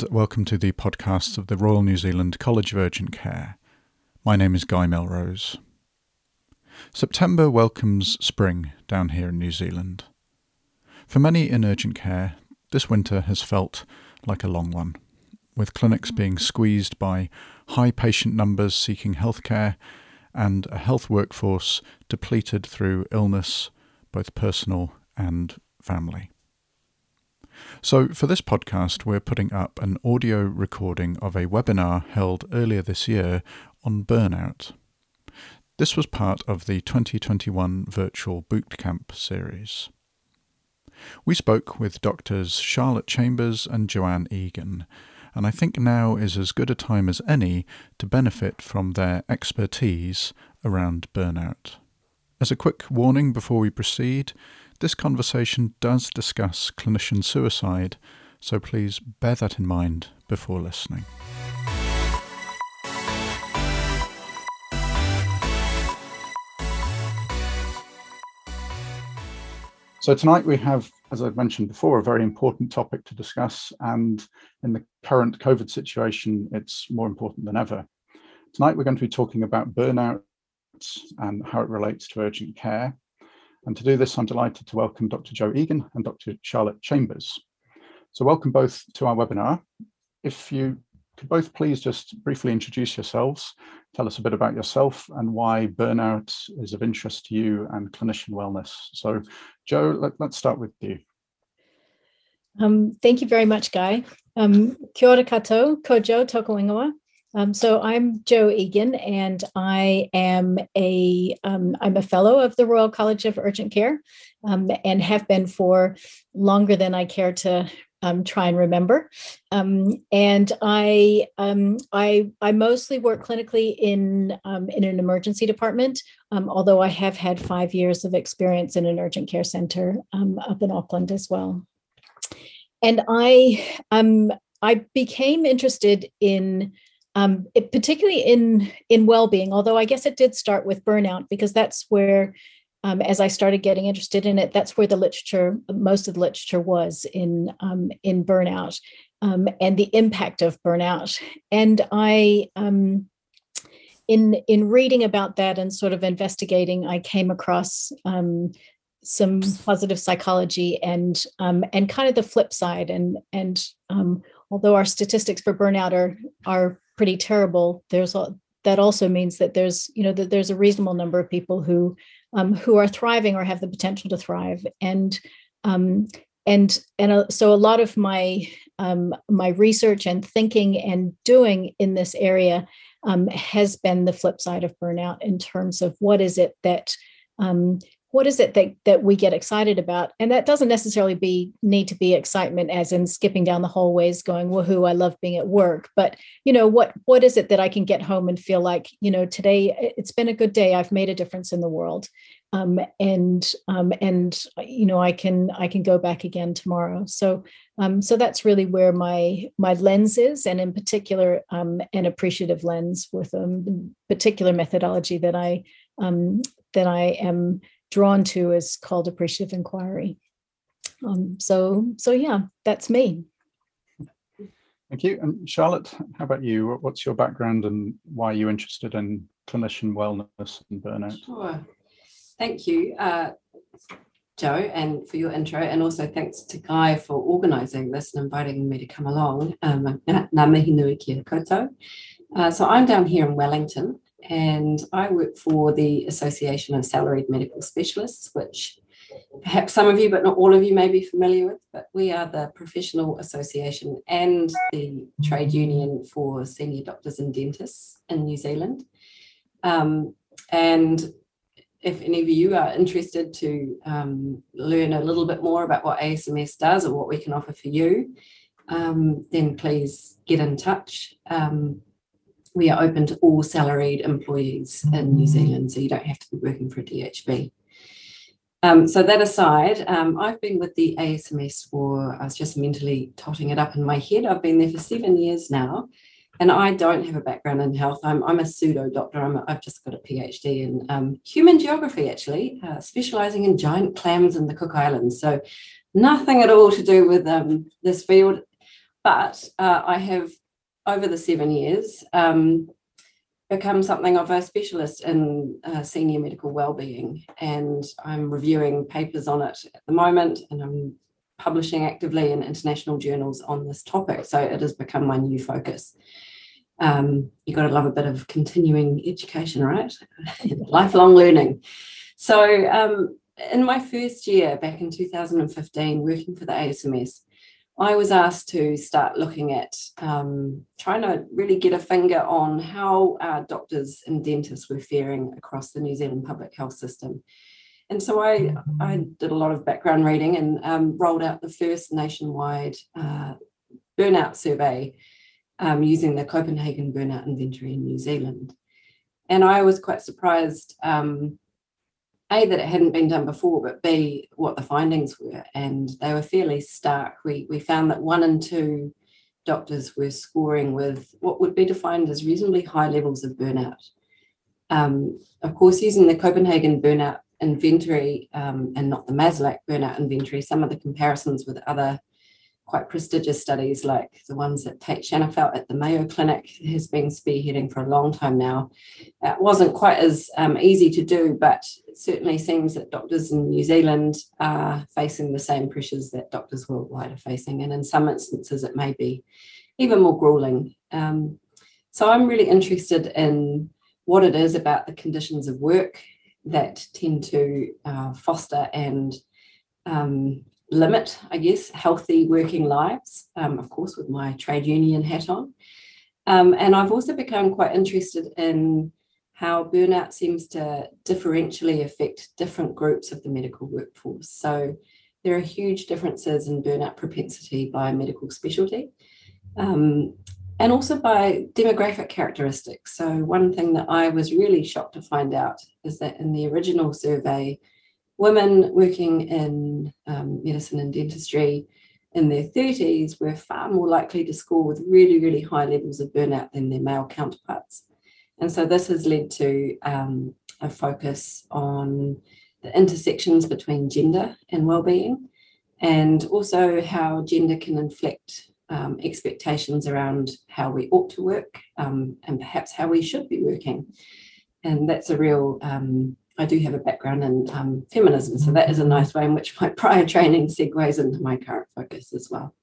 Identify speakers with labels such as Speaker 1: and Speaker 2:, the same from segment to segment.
Speaker 1: And welcome to the podcast of the Royal New Zealand College of Urgent Care. My name is Guy Melrose. September welcomes spring down here in New Zealand. For many in urgent care, this winter has felt like a long one, with clinics being squeezed by high patient numbers seeking healthcare and a health workforce depleted through illness, both personal and family. So, for this podcast, we're putting up an audio recording of a webinar held earlier this year on burnout. This was part of the 2021 Virtual Bootcamp series. We spoke with doctors Charlotte Chambers and Johanne Egan, and I think now is as good a time as any to benefit from their expertise around burnout. As a quick warning before we proceed, this conversation does discuss clinician suicide, so please bear that in mind before listening. So, tonight we have, as I've mentioned before, a very important topic to discuss. And in the current COVID situation, it's more important than ever. Tonight we're going to be talking about burnout and how it relates to urgent care. And to do this, I'm delighted to welcome Dr. Joe Egan and Dr. Charlotte Chambers. So welcome both to our webinar. If you could both please just briefly introduce yourselves, tell us a bit about yourself and why burnout is of interest to you and clinician wellness. So Joe, let, us start with you.
Speaker 2: Um, thank you very much, Guy. Um, kia ora kato, kojo toko ingoa. Um, so I'm Joe Egan, and I am a am um, a fellow of the Royal College of Urgent Care, um, and have been for longer than I care to um, try and remember. Um, and I I I mostly work clinically in in an emergency department, although I have had five years of experience in an urgent care center up in Auckland as well. And I um I became interested in um, it, particularly in in well-being although i guess it did start with burnout because that's where um, as i started getting interested in it that's where the literature most of the literature was in um, in burnout um, and the impact of burnout. And i um, in in reading about that and sort of investigating i came across um, some positive psychology and and kind of the flip side. And and although our statistics for burnout are are pretty terrible, there's a, that also means that there's you know that there's a reasonable number of people who um, who are thriving or have the potential to thrive, and um, and and uh, so a lot of my um, my research and thinking and doing in this area um, has been the flip side of burnout in terms of what is it that um, what is it that that we get excited about? And that doesn't necessarily be need to be excitement as in skipping down the hallways going woohoo i love being at work. But you know what what is it that i can get home and feel like you know today it's been a good day. I've made a difference in the world. Um, and um, and you know i can i can go back again tomorrow. So um, so that's really where my my lens is and in particular um, an appreciative lens with a particular methodology that i um, that i am drawn to is called appreciative inquiry. Um, so, so yeah, that's me.
Speaker 1: Thank you. And Charlotte, how about you? What's your background and why are you interested in clinician wellness and burnout?
Speaker 3: Sure. Thank you, uh, Jo, and for your intro, and also thanks to Guy for organising this and inviting me to come along. Um, uh, so I'm down here in Wellington, and I work for the Association of Salaried Medical Specialists, which perhaps some of you, but not all of you, may be familiar with. But we are the professional association and the trade union for senior doctors and dentists in New Zealand. Um, and if any of you are interested to um, learn a little bit more about what ASMS does or what we can offer for you, um, then please get in touch. Um, we are open to all salaried employees in New Zealand, so you don't have to be working for a DHB. Um, so that aside, um, I've been with the ASMS for, I was just mentally totting it up in my head. I've been there for seven years now, and I don't have a background in health. I'm, I'm a pseudo doctor. i have just got a PhD in um, human geography, actually, uh, specializing in giant clams in the Cook Islands. So nothing at all to do with um, this field but uh, I have, over the seven years, um, become something of a specialist in uh, senior medical well-being, and I'm reviewing papers on it at the moment, and I'm publishing actively in international journals on this topic. So it has become my new focus. Um, you got to love a bit of continuing education, right? Lifelong learning. So um, in my first year back in 2015, working for the ASMS, I was asked to start looking at um, trying to really get a finger on how our doctors and dentists were faring across the New Zealand public health system. And so I, I did a lot of background reading and um, rolled out the first nationwide uh, burnout survey um, using the Copenhagen Burnout Inventory in New Zealand. And I was quite surprised um, a that it hadn't been done before, but b what the findings were, and they were fairly stark. We we found that one in two doctors were scoring with what would be defined as reasonably high levels of burnout. Um, of course, using the Copenhagen burnout inventory um, and not the Maslach burnout inventory, some of the comparisons with other quite prestigious studies like the ones that Tait Shanafelt at the Mayo Clinic has been spearheading for a long time now. It wasn't quite as um, easy to do, but it certainly seems that doctors in New Zealand are facing the same pressures that doctors worldwide are facing. And in some instances, it may be even more grueling. Um, so I'm really interested in what it is about the conditions of work that tend to uh, foster and um, limit, I guess, healthy working lives, um, of course, with my trade union hat on. Um, and I've also become quite interested in how burnout seems to differentially affect different groups of the medical workforce. So there are huge differences in burnout propensity by medical specialty. Um, and also by demographic characteristics. So, one thing that I was really shocked to find out is that in the original survey, women working in um, medicine and dentistry in their 30s were far more likely to score with really, really high levels of burnout than their male counterparts. And so this has led to um, a focus on the intersections between gender and well-being, and also how gender can inflect um, expectations around how we ought to work um, and perhaps how we should be working. And that's a real um, I do have a background in um, feminism, so that is a nice way in which my prior training segues into my current focus as well.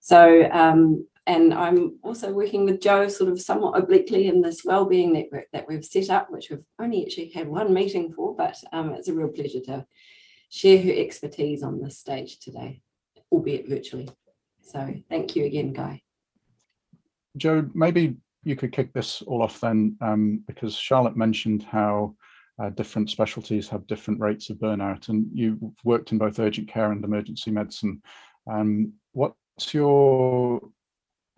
Speaker 3: So, um, and I'm also working with Joe sort of somewhat obliquely in this wellbeing network that we've set up, which we've only actually had one meeting for, but um, it's a real pleasure to share her expertise on this stage today, albeit virtually. So thank you again, Guy.
Speaker 1: Joe, maybe you could kick this all off then, um, because Charlotte mentioned how uh, different specialties have different rates of burnout, and you've worked in both urgent care and emergency medicine. Um, what's your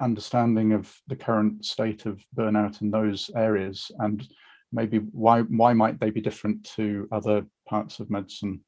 Speaker 1: understanding of the current state of burnout in those areas, and maybe why why might they be different to other parts of medicine?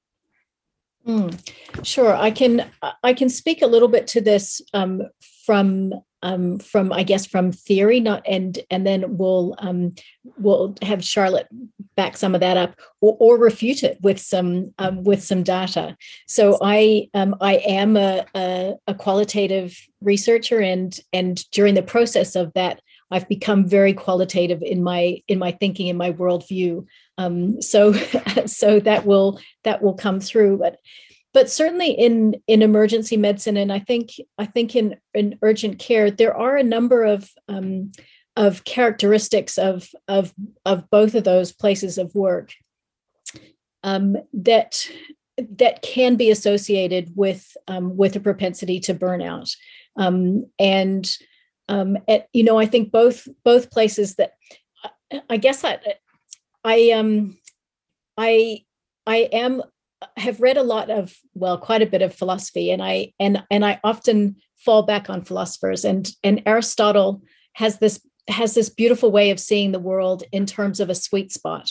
Speaker 2: Mm, sure, I can I can speak a little bit to this um, from um, from I guess from theory, not and and then we'll um, we'll have Charlotte back some of that up or, or refute it with some um, with some data. So I um, I am a, a, a qualitative researcher and and during the process of that I've become very qualitative in my in my thinking in my worldview. Um, so so that will that will come through, but but certainly in in emergency medicine and i think i think in in urgent care there are a number of um, of characteristics of of of both of those places of work um, that that can be associated with um, with a propensity to burnout. Um, and um, at, you know i think both both places that i guess i i um i i am have read a lot of well quite a bit of philosophy and i and and i often fall back on philosophers and and aristotle has this has this beautiful way of seeing the world in terms of a sweet spot.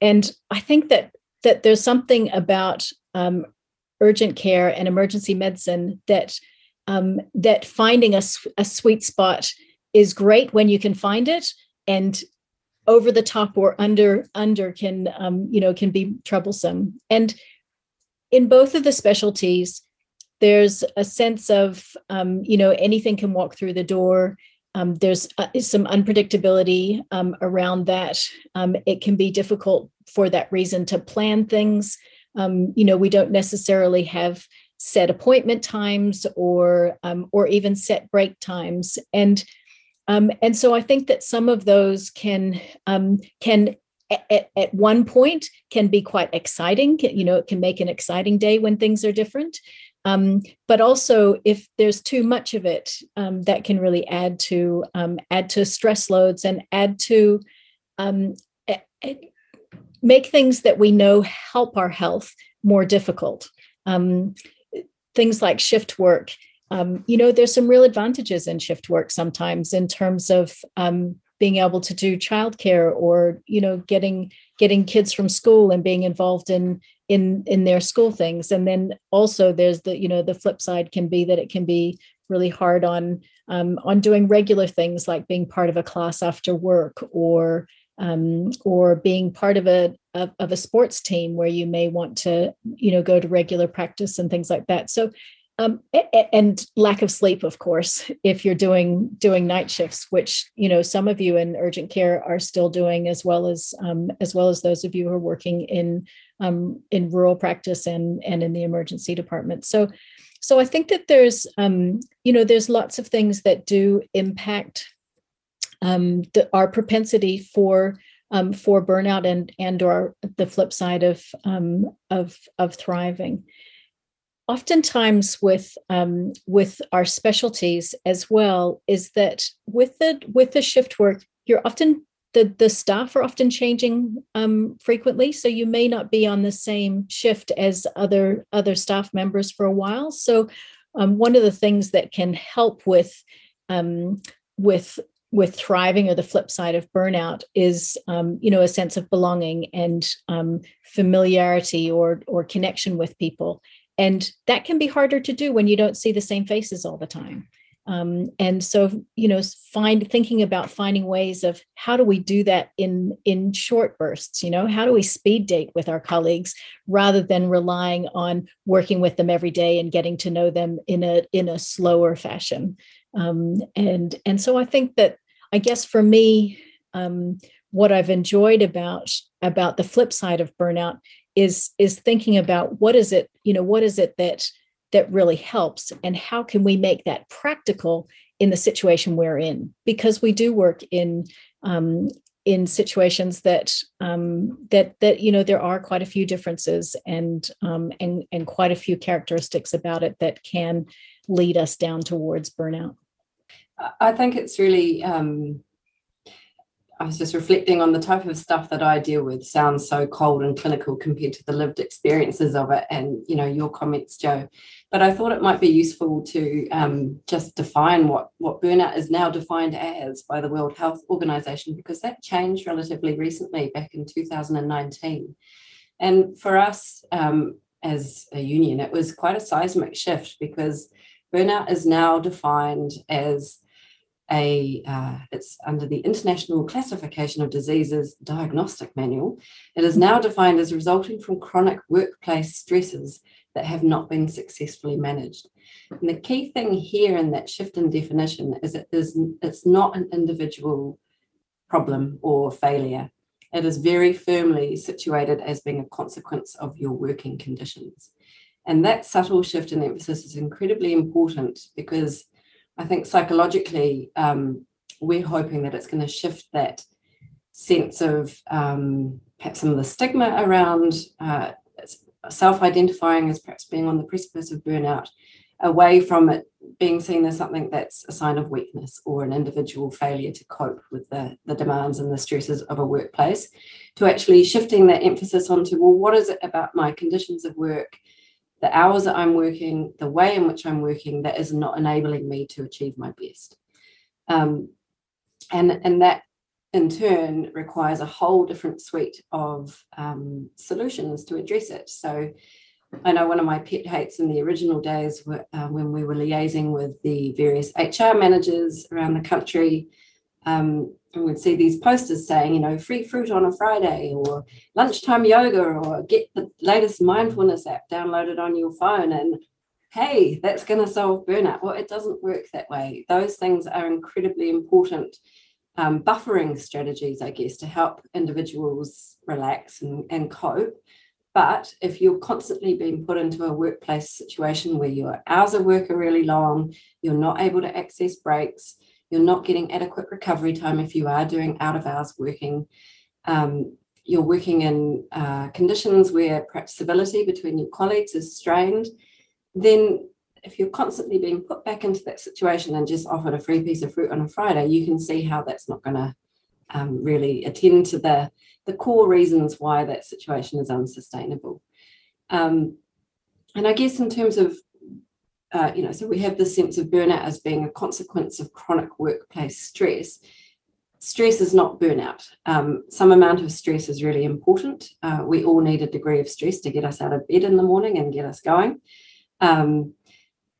Speaker 2: And i think that that there's something about um, urgent care and emergency medicine that um, that finding a, a sweet spot is great when you can find it and over the top or under under can um, you know can be troublesome. And in both of the specialties, there's a sense of um, you know anything can walk through the door. Um, there's uh, some unpredictability um, around that. Um, it can be difficult for that reason to plan things. Um, you know we don't necessarily have set appointment times or um, or even set break times. And and so I think that some of those can can at, at one point can be quite exciting. You know, it can make an exciting day when things are different. Um, but also, if there's too much of it, um, that can really add to um, add to stress loads and add to um, make things that we know help our health more difficult. Um, things like shift work. Um, you know, there's some real advantages in shift work sometimes in terms of being able to do childcare or you know getting getting kids from school and being involved in in in their school things. And then also there's the you know the flip side can be that it can be really hard on um, on doing regular things like being part of a class after work or um, or being part of a of, of a sports team where you may want to you know go to regular practice and things like that. So um, and lack of sleep of course if you're doing doing night shifts which you know some of you in urgent care are still doing as well as um, as well as those of you who are working in um, in rural practice and and in the emergency department. So so i think that there's um, you know there's lots of things that do impact um, the, our propensity for um, for burnout and and or the flip side of of of thriving oftentimes with um, with our specialties as well is that with the with the shift work you're often the the staff are often changing um, frequently. So you may not be on the same shift as other other staff members for a while. So um, one of the things that can help with um, with with thriving or the flip side of burnout is um, you know a sense of belonging and um, familiarity or or connection with people and that can be harder to do when you don't see the same faces all the time. Um, and so you know find thinking about finding ways of how do we do that in in short bursts you know? How do we speed date with our colleagues rather than relying on working with them every day and getting to know them in a in a slower fashion? Um, and and so i think that i guess for me um, what i've enjoyed about about the flip side of burnout is is thinking about what is it you know what is it that that really helps and how can we make that practical in the situation we're in because we do work in um, in situations that um, that that you know there are quite a few differences and um, and and quite a few characteristics about it that can lead us down towards burnout.
Speaker 3: I think it's really um, I was just reflecting on the type of stuff that I deal with. Sounds so cold and clinical compared to the lived experiences of it and you know your comments Joe. But I thought it might be useful to um, just define what what burnout is now defined as by the World Health Organization because that changed relatively recently back in 2019 and for us um, as a union it was quite a seismic shift because burnout is now defined as a uh, it's under the International Classification of Diseases Diagnostic Manual. It is now defined as resulting from chronic workplace stresses that have not been successfully managed. And the key thing here in that shift in definition is it is it's not an individual problem or failure. It is very firmly situated as being a consequence of your working conditions. And that subtle shift in emphasis is incredibly important because I think psychologically, um, we're hoping that it's going to shift that sense of um, perhaps some of the stigma around uh, self identifying as perhaps being on the precipice of burnout away from it being seen as something that's a sign of weakness or an individual failure to cope with the, the demands and the stresses of a workplace. To actually shifting that emphasis onto well what is it about my conditions of work the hours that I'm working, the way in which I'm working, that is not enabling me to achieve my best. Um, and, and that in turn requires a whole different suite of um, solutions to address it. So I know one of my pet hates in the original days were, uh, when we were liaising with the various HR managers around the country um, and we'd see these posters saying, you know, free fruit on a Friday or lunchtime yoga or get the latest mindfulness app downloaded on your phone. And hey, that's going to solve burnout. Well, it doesn't work that way. Those things are incredibly important um, buffering strategies, I guess, to help individuals relax and, and cope. But if you're constantly being put into a workplace situation where your hours of work are really long, you're not able to access breaks, you're not getting adequate recovery time if you are doing out of hours working, um, you're working in uh, conditions where perhaps civility between your colleagues is strained, then if you're constantly being put back into that situation and just offered a free piece of fruit on a Friday, you can see how that's not going to um, really attend to the, the core reasons why that situation is unsustainable. Um, and I guess in terms of, uh, you know, so we have this sense of burnout as being a consequence of chronic workplace stress. Stress is not burnout. Um, some amount of stress is really important. Uh, we all need a degree of stress to get us out of bed in the morning and get us going. Um,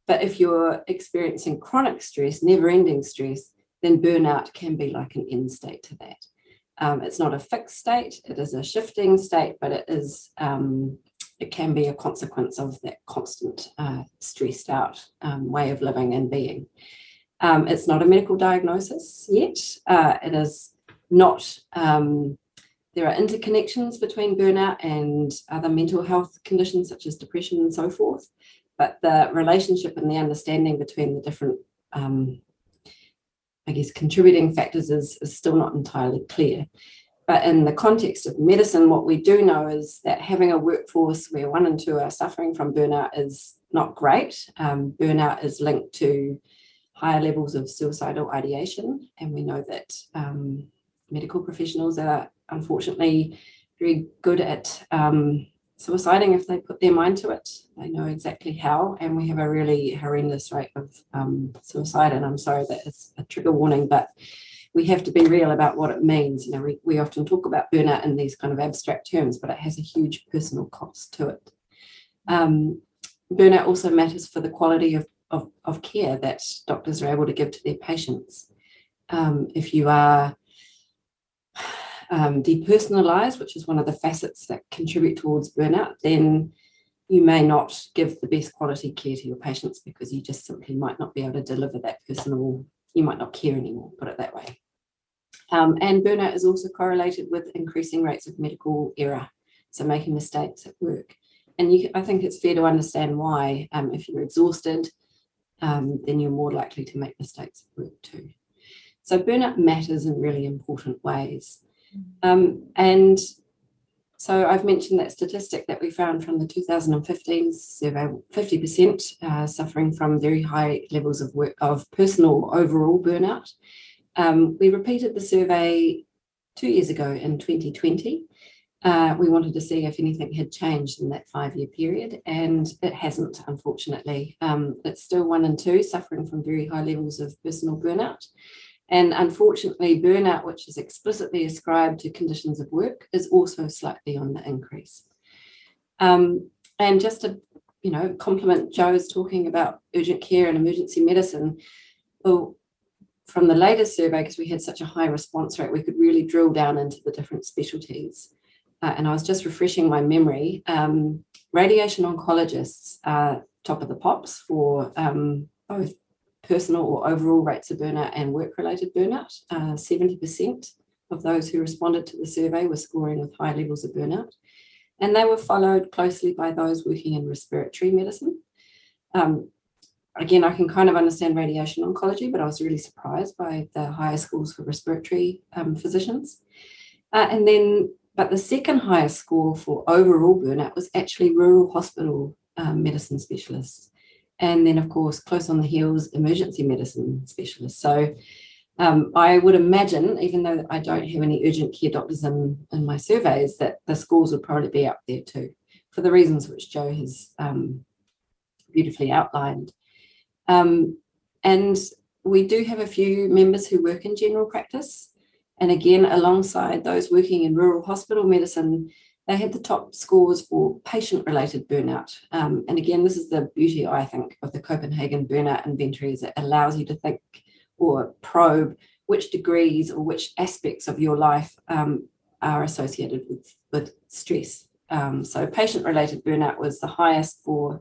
Speaker 3: but if you're experiencing chronic stress, never ending stress, then burnout can be like an end state to that. Um, it's not a fixed state, it is a shifting state, but it is um, it can be a consequence of that constant uh, stressed out um, way of living and being. Um, it's not a medical diagnosis yet. Uh, it is not. Um, there are interconnections between burnout and other mental health conditions such as depression and so forth but the relationship and the understanding between the different um, I guess contributing factors is, is still not entirely clear. But in the context of medicine, what we do know is that having a workforce where one and two are suffering from burnout is not great. Um, burnout is linked to higher levels of suicidal ideation, and we know that um, medical professionals are unfortunately very good at um, suiciding if they put their mind to it. They know exactly how, and we have a really horrendous rate of um, suicide. And I'm sorry that it's a trigger warning, but we have to be real about what it means. You know, we, we often talk about burnout in these kind of abstract terms, but it has a huge personal cost to it. Um, burnout also matters for the quality of, of, of, care that doctors are able to give to their patients. Um, if you are um, depersonalize, which is one of the facets that contribute towards burnout, then you may not give the best quality care to your patients because you just simply might not be able to deliver that personal, you might not care anymore, put it that way. Um, and burnout is also correlated with increasing rates of medical error, so making mistakes at work. And you, I think it's fair to understand why, um, if you're exhausted, um, then you're more likely to make mistakes at work too. So burnout matters in really important ways. Um, and so I've mentioned that statistic that we found from the 2015 survey, 50% uh, suffering from very high levels of work of personal overall burnout. Um, we repeated the survey two years ago in 2020. Uh, we wanted to see if anything had changed in that five year period, and it hasn't, unfortunately. Um, it's still one and two suffering from very high levels of personal burnout. And unfortunately, burnout, which is explicitly ascribed to conditions of work, is also slightly on the increase. Um, and just to, you know, compliment Joe's talking about urgent care and emergency medicine. Well, from the latest survey, because we had such a high response rate, we could really drill down into the different specialties. Uh, and I was just refreshing my memory. Um, radiation oncologists are top of the pops for um, both personal or overall rates of burnout and work related burnout. Uh, 70% of those who responded to the survey were scoring with high levels of burnout. And they were followed closely by those working in respiratory medicine. Um, again, I can kind of understand radiation oncology, but I was really surprised by the higher scores for respiratory um, physicians. Uh, and then, but the second highest score for overall burnout was actually rural hospital um, medicine specialists and then of course close on the heels emergency medicine specialists so um, I would imagine, even though I don't have any urgent care doctors in, in my surveys, that the scores would probably be up there too, for the reasons which Joe has um, beautifully outlined. Um, and we do have a few members who work in general practice. And again, alongside those working in rural hospital medicine, they had the top scores for patient related burnout. Um, and again, this is the beauty, I think, of the Copenhagen burnout inventory is it allows you to think or probe which degrees or which aspects of your life um, are associated with, with stress. Um, so patient related burnout was the highest for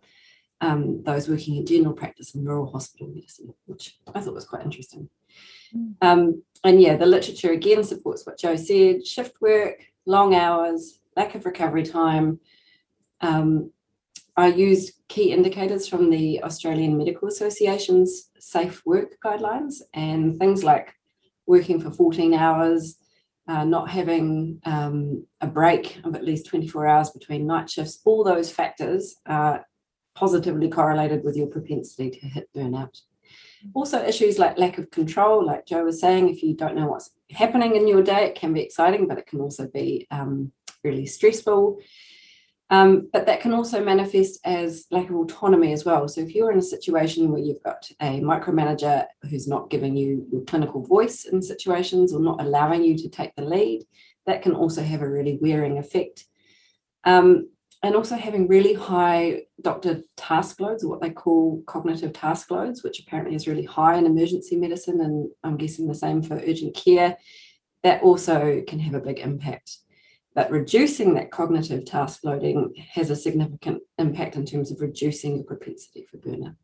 Speaker 3: um, those working in general practice and rural hospital medicine, which I thought was quite interesting. Mm. Um, and yeah, the literature again supports what Joe said shift work, long hours, lack of recovery time. Um, I used key indicators from the Australian Medical Association's safe work guidelines and things like working for 14 hours, uh, not having um, a break of at least 24 hours between night shifts, all those factors are positively correlated with your propensity to hit burnout. Also, issues like lack of control, like Joe was saying, if you don't know what's happening in your day, it can be exciting, but it can also be um, really stressful. Um, but that can also manifest as lack of autonomy as well. So if you're in a situation where you've got a micromanager who's not giving you your clinical voice in situations or not allowing you to take the lead, that can also have a really wearing effect. Um, and also having really high doctor task loads, or what they call cognitive task loads, which apparently is really high in emergency medicine, and I'm guessing the same for urgent care, that also can have a big impact. But reducing that cognitive task loading has a significant impact in terms of reducing your propensity for burnout.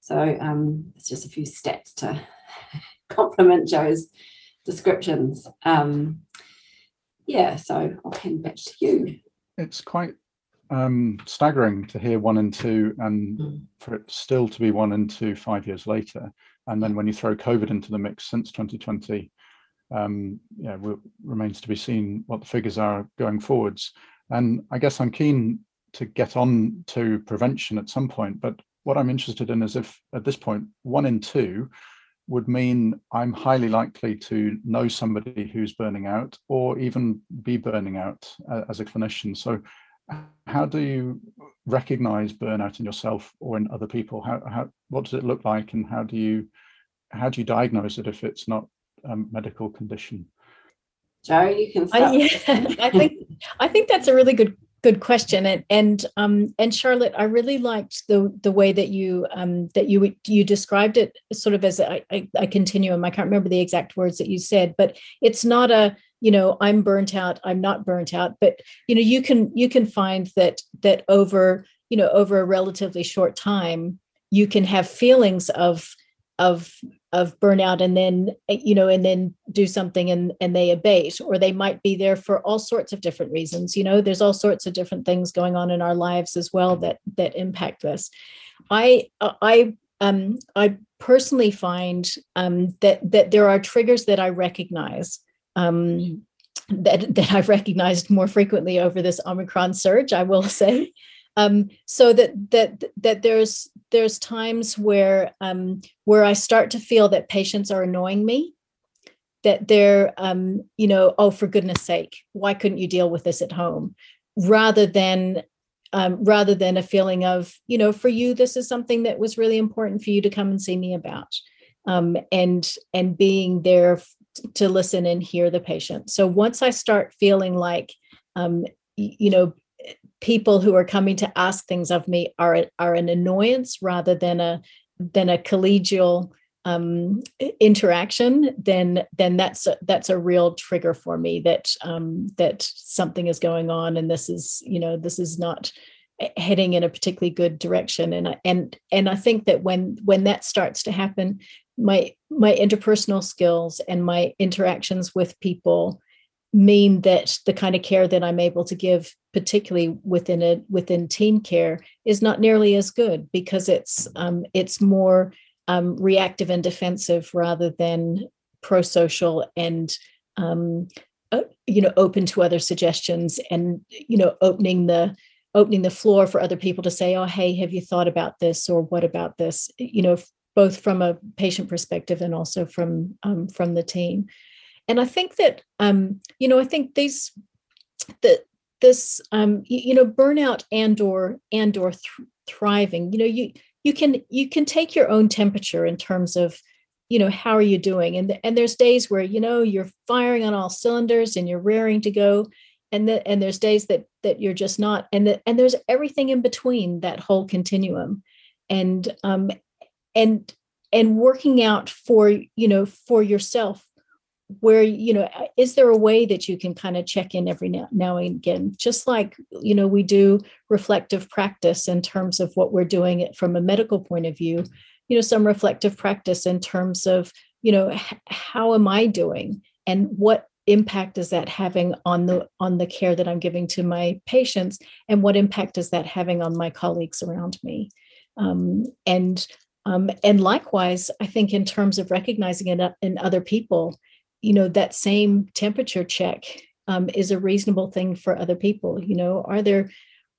Speaker 3: So um, it's just a few stats to complement Joe's descriptions. Um, yeah, so I'll hand back to you.
Speaker 1: It's quite um, staggering to hear one and two, and mm. for it still to be one and two five years later. And then when you throw COVID into the mix since 2020, um, yeah, remains to be seen what the figures are going forwards. And I guess I'm keen to get on to prevention at some point, but what I'm interested in is if at this point, one in two would mean I'm highly likely to know somebody who's burning out or even be burning out uh, as a clinician. So how do you recognize burnout in yourself or in other people? How, how, what does it look like and how do you, how do you diagnose it if it's not um, medical condition?
Speaker 3: Joe, you can start.
Speaker 2: yeah, I think I think that's a really good good question, and and um and Charlotte, I really liked the the way that you um that you you described it sort of as a, a, a continuum. I can't remember the exact words that you said, but it's not a you know I'm burnt out, I'm not burnt out, but you know you can you can find that that over you know over a relatively short time you can have feelings of of of burnout and then you know and then do something and and they abate or they might be there for all sorts of different reasons you know there's all sorts of different things going on in our lives as well that that impact this. I i um i personally find um that that there are triggers that i recognize um that that I've recognized more frequently over this Omicron surge, I will say, um, so that that that there's there's times where um, where I start to feel that patients are annoying me, that they're um, you know oh for goodness sake why couldn't you deal with this at home, rather than um, rather than a feeling of you know for you this is something that was really important for you to come and see me about, um, and and being there to listen and hear the patient. So once I start feeling like um, you know people who are coming to ask things of me are are an annoyance rather than a than a collegial um, interaction, then then that's a, that's a real trigger for me that um, that something is going on, and this is you know this is not heading in a particularly good direction. And and and I think that when when that starts to happen, my my interpersonal skills and my interactions with people mean that the kind of care that I'm able to give, particularly within a within team care, is not nearly as good because it's um, it's more um, reactive and defensive rather than pro-social and um, uh, you know open to other suggestions and you know opening the opening the floor for other people to say, "Oh, hey, have you thought about this?" or "What about this?" You know, both from a patient perspective and also from um, from the team and i think that um, you know i think these that this um, you, you, know burnout and or and or th- thriving you know you you can you can take your own temperature in terms of you know how are you doing? And and there's days where you know you're firing on all cylinders and you're raring to go and that and there's days that that you're just not and that and there's everything in between that whole continuum. And um and and working out for you know for yourself where you know is there a way that you can kind of check in every now, now and again? Just like you know we do reflective practice in terms of what we're doing from a medical point of view you know some reflective practice in terms of you know h- how am i doing? And what impact is that having on the on the care that i'm giving to my patients? And what impact is that having on my colleagues around me? Um, and um, and likewise i think in terms of recognizing it in other people you know that same temperature check um, is a reasonable thing for other people you know? Are there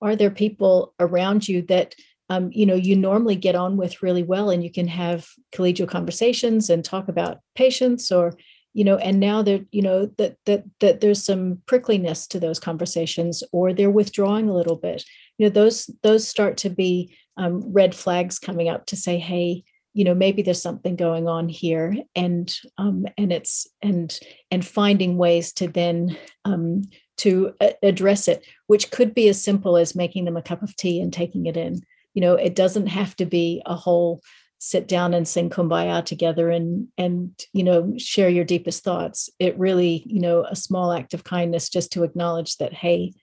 Speaker 2: are there people around you that um, you know you normally get on with really well and you can have collegial conversations and talk about patients or you know and now that you know that that that there's some prickliness to those conversations or they're withdrawing a little bit you know those those start to be um, red flags coming up to say hey you know maybe there's something going on here and um, and it's and and finding ways to then um, to a- address it which could be as simple as making them a cup of tea and taking it in. You know it doesn't have to be a whole sit down and sing kumbaya together and and you know share your deepest thoughts. It really you know a small act of kindness just to acknowledge that hey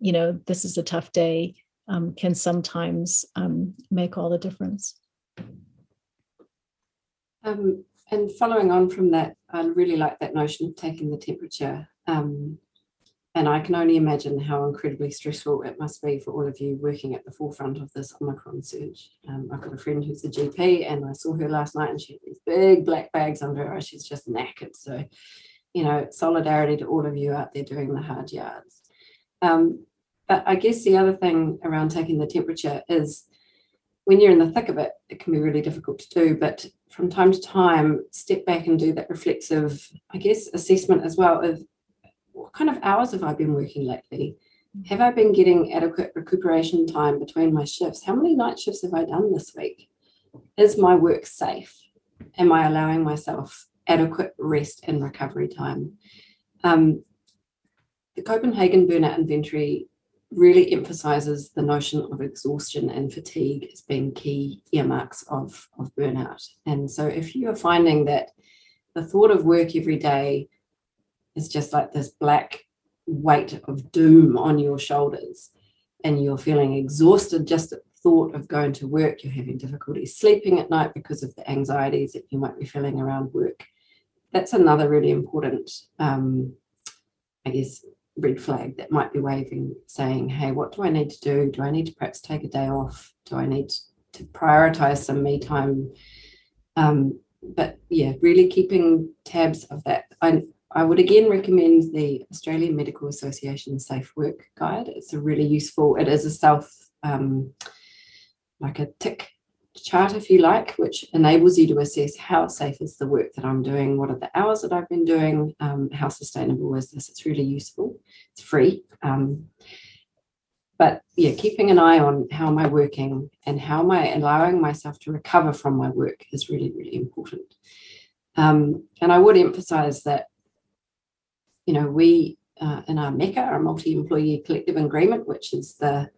Speaker 2: you know this is a tough day. Um, can sometimes um, make all the difference
Speaker 3: um, and following on from that, I really like that notion of taking the temperature. Um, and I can only imagine how incredibly stressful it must be for all of you working at the forefront of this Omicron surge. Um, I've got a friend who's a GP, and I saw her last night, and she had these big black bags under her. She's just knackered. So, you know, solidarity to all of you out there doing the hard yards. Um, but I guess the other thing around taking the temperature is when you're in the thick of it, it can be really difficult to do. But from time to time, step back and do that reflexive, I guess, assessment as well of what kind of hours have I been working lately? Have I been getting adequate recuperation time between my shifts? How many night shifts have I done this week? Is my work safe? Am I allowing myself adequate rest and recovery time? Um, the Copenhagen Burnout Inventory really emphasizes the notion of exhaustion and fatigue as being key earmarks of, of burnout. And so if you are finding that the thought of work every day is just like this black weight of doom on your shoulders, and you're feeling exhausted just at the thought of going to work, you're having difficulty sleeping at night because of the anxieties that you might be feeling around work. That's another really important, um, I guess, red flag that might be waving, saying, hey, what do I need to do? Do I need to perhaps take a day off? Do I need to prioritize some me time? Um, but yeah, really keeping tabs of that. I, I would again recommend the Australian Medical Association Safe Work Guide. It's a really useful, it is a self, um, like a tick chart, if you like, which enables you to assess how safe is the work that I'm doing, what are the hours that I've been doing, um, how sustainable is this? It's really useful. It's free. Um, but yeah, keeping an eye on how am I working and how am I allowing myself to recover from my work is really, really important. Um, and I would emphasize that, you know, we uh, in our MECA, our multi-employer collective agreement, which is the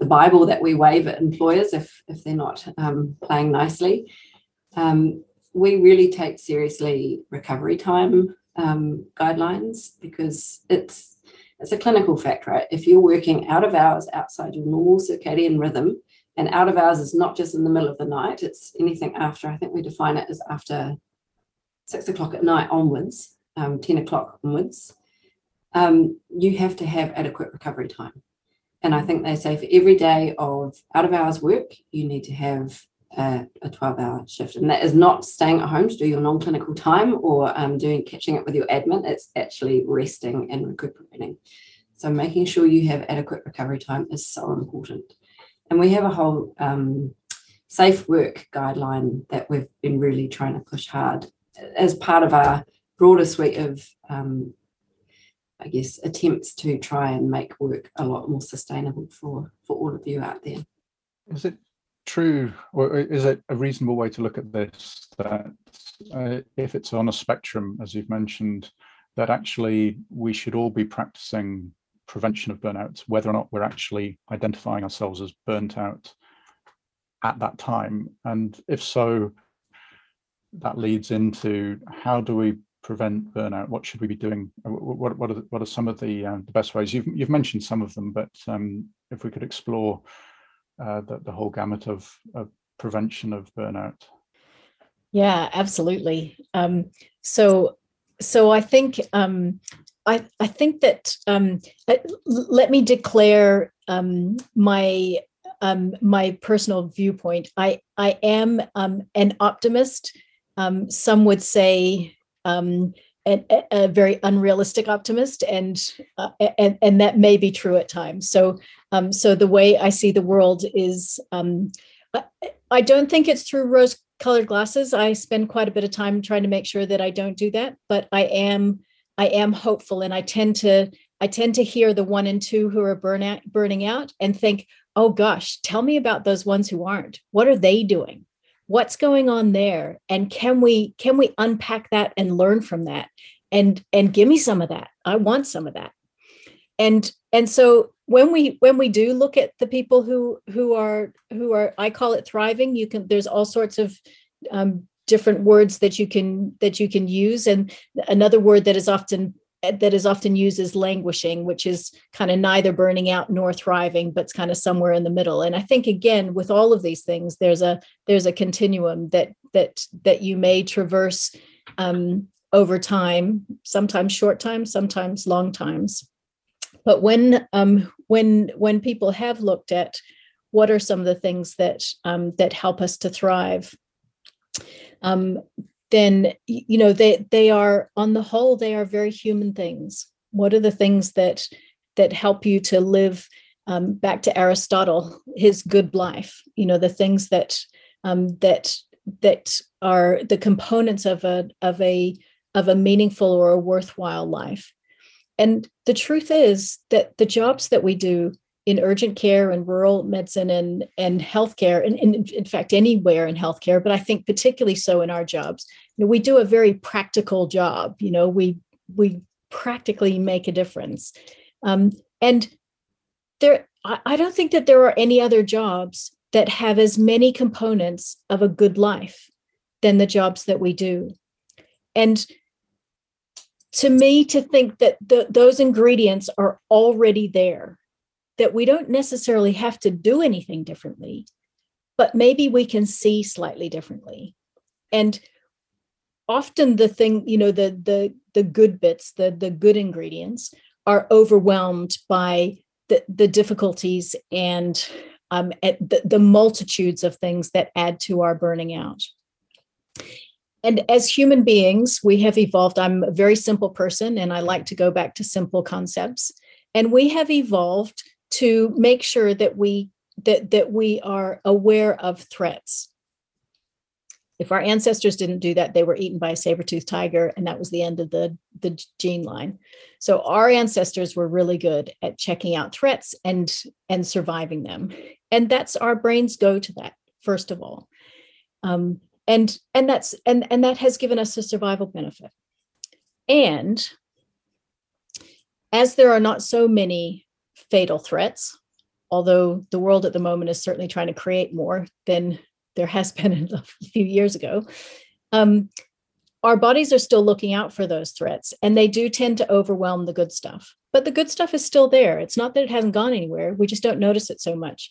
Speaker 3: the Bible that we wave at employers if, if they're not um, playing nicely. Um, we really take seriously recovery time um, guidelines because it's it's a clinical fact, right? If you're working out of hours outside your normal circadian rhythm, and out of hours is not just in the middle of the night, it's anything after, I think we define it as after six o'clock at night onwards, um, 10 o'clock onwards, um, you have to have adequate recovery time. And I think they say for every day of out of hours work, you need to have a, a 12 hour shift. And that is not staying at home to do your non clinical time or um, doing catching up with your admin. It's actually resting and recuperating. So making sure you have adequate recovery time is so important. And we have a whole um, safe work guideline that we've been really trying to push hard as part of our broader suite of um, I guess, attempts to try and make work a lot more sustainable for for all of you out there.
Speaker 1: Is it true, or is it a reasonable way to look at this that uh, if it's on a spectrum, as you've mentioned, that actually we should all be practicing prevention of burnout, whether or not we're actually identifying ourselves as burnt out at that time, and if so, that leads into how do we prevent burnout? What should we be doing? What what are what are some of the uh, the best ways? You've you've mentioned some of them, but um, if we could explore uh, the the whole gamut of, of prevention of burnout.
Speaker 2: Yeah, absolutely. Um, so so I think um, I I think that um, let me declare um, my um, my personal viewpoint. I I am um, an optimist. Um, some would say um, a, a, very unrealistic optimist, and, uh, and and that may be true at times. So um, so the way I see the world is, um, I, I don't think it's through rose-colored glasses. I spend quite a bit of time trying to make sure that I don't do that, but I am I am hopeful, and I tend to I tend to hear the one and two who are burn burning out and think, oh gosh, tell me about those ones who aren't. What are they doing? What's going on there? And can we can we unpack that and learn from that? And and give me some of that. I want some of that. And and so when we when we do look at the people who who are who are I call it thriving, you can there's all sorts of um, different words that you can that you can use and another word that is often that is often used as languishing, which is kind of neither burning out nor thriving, but it's kind of somewhere in the middle. And I think again, with all of these things, there's a there's a continuum that that that you may traverse um, over time, sometimes short times, sometimes long times. But when um, when when people have looked at what are some of the things that um, that help us to thrive, um, then you know they they are on the whole they are very human things. What are the things that that help you to live um, back to aristotle his good life? You know the things that um, that that are the components of a of a of a meaningful or a worthwhile life. And the truth is that the jobs that we do in urgent care and rural medicine and, and healthcare, and, in fact, anywhere in healthcare, but I think particularly so in our jobs. You know, we do a very practical job. You know, we we practically make a difference. Um, and there, I, I don't think that there are any other jobs that have as many components of a good life than the jobs that we do. And to me, to think that the, those ingredients are already there that we don't necessarily have to do anything differently, but maybe we can see slightly differently. And often the thing, you know, the the the good bits, the the good ingredients are overwhelmed by the, the difficulties and um, the, the multitudes of things that add to our burning out. And as human beings, we have evolved. I'm a very simple person and I like to go back to simple concepts. And we have evolved to make sure that we that that we are aware of threats. If our ancestors didn't do that, they were eaten by a saber-toothed tiger, and that was the end of the, the gene line. So our ancestors were really good at checking out threats and and surviving them. And that's our brains go to that, first of all. Um, and and that's and and that has given us a survival benefit. And as there are not so many fatal threats, although the world at the moment is certainly trying to create more than there has been a few years ago. Um, our bodies are still looking out for those threats, and they do tend to overwhelm the good stuff. But the good stuff is still there. It's not that it hasn't gone anywhere. We just don't notice it so much,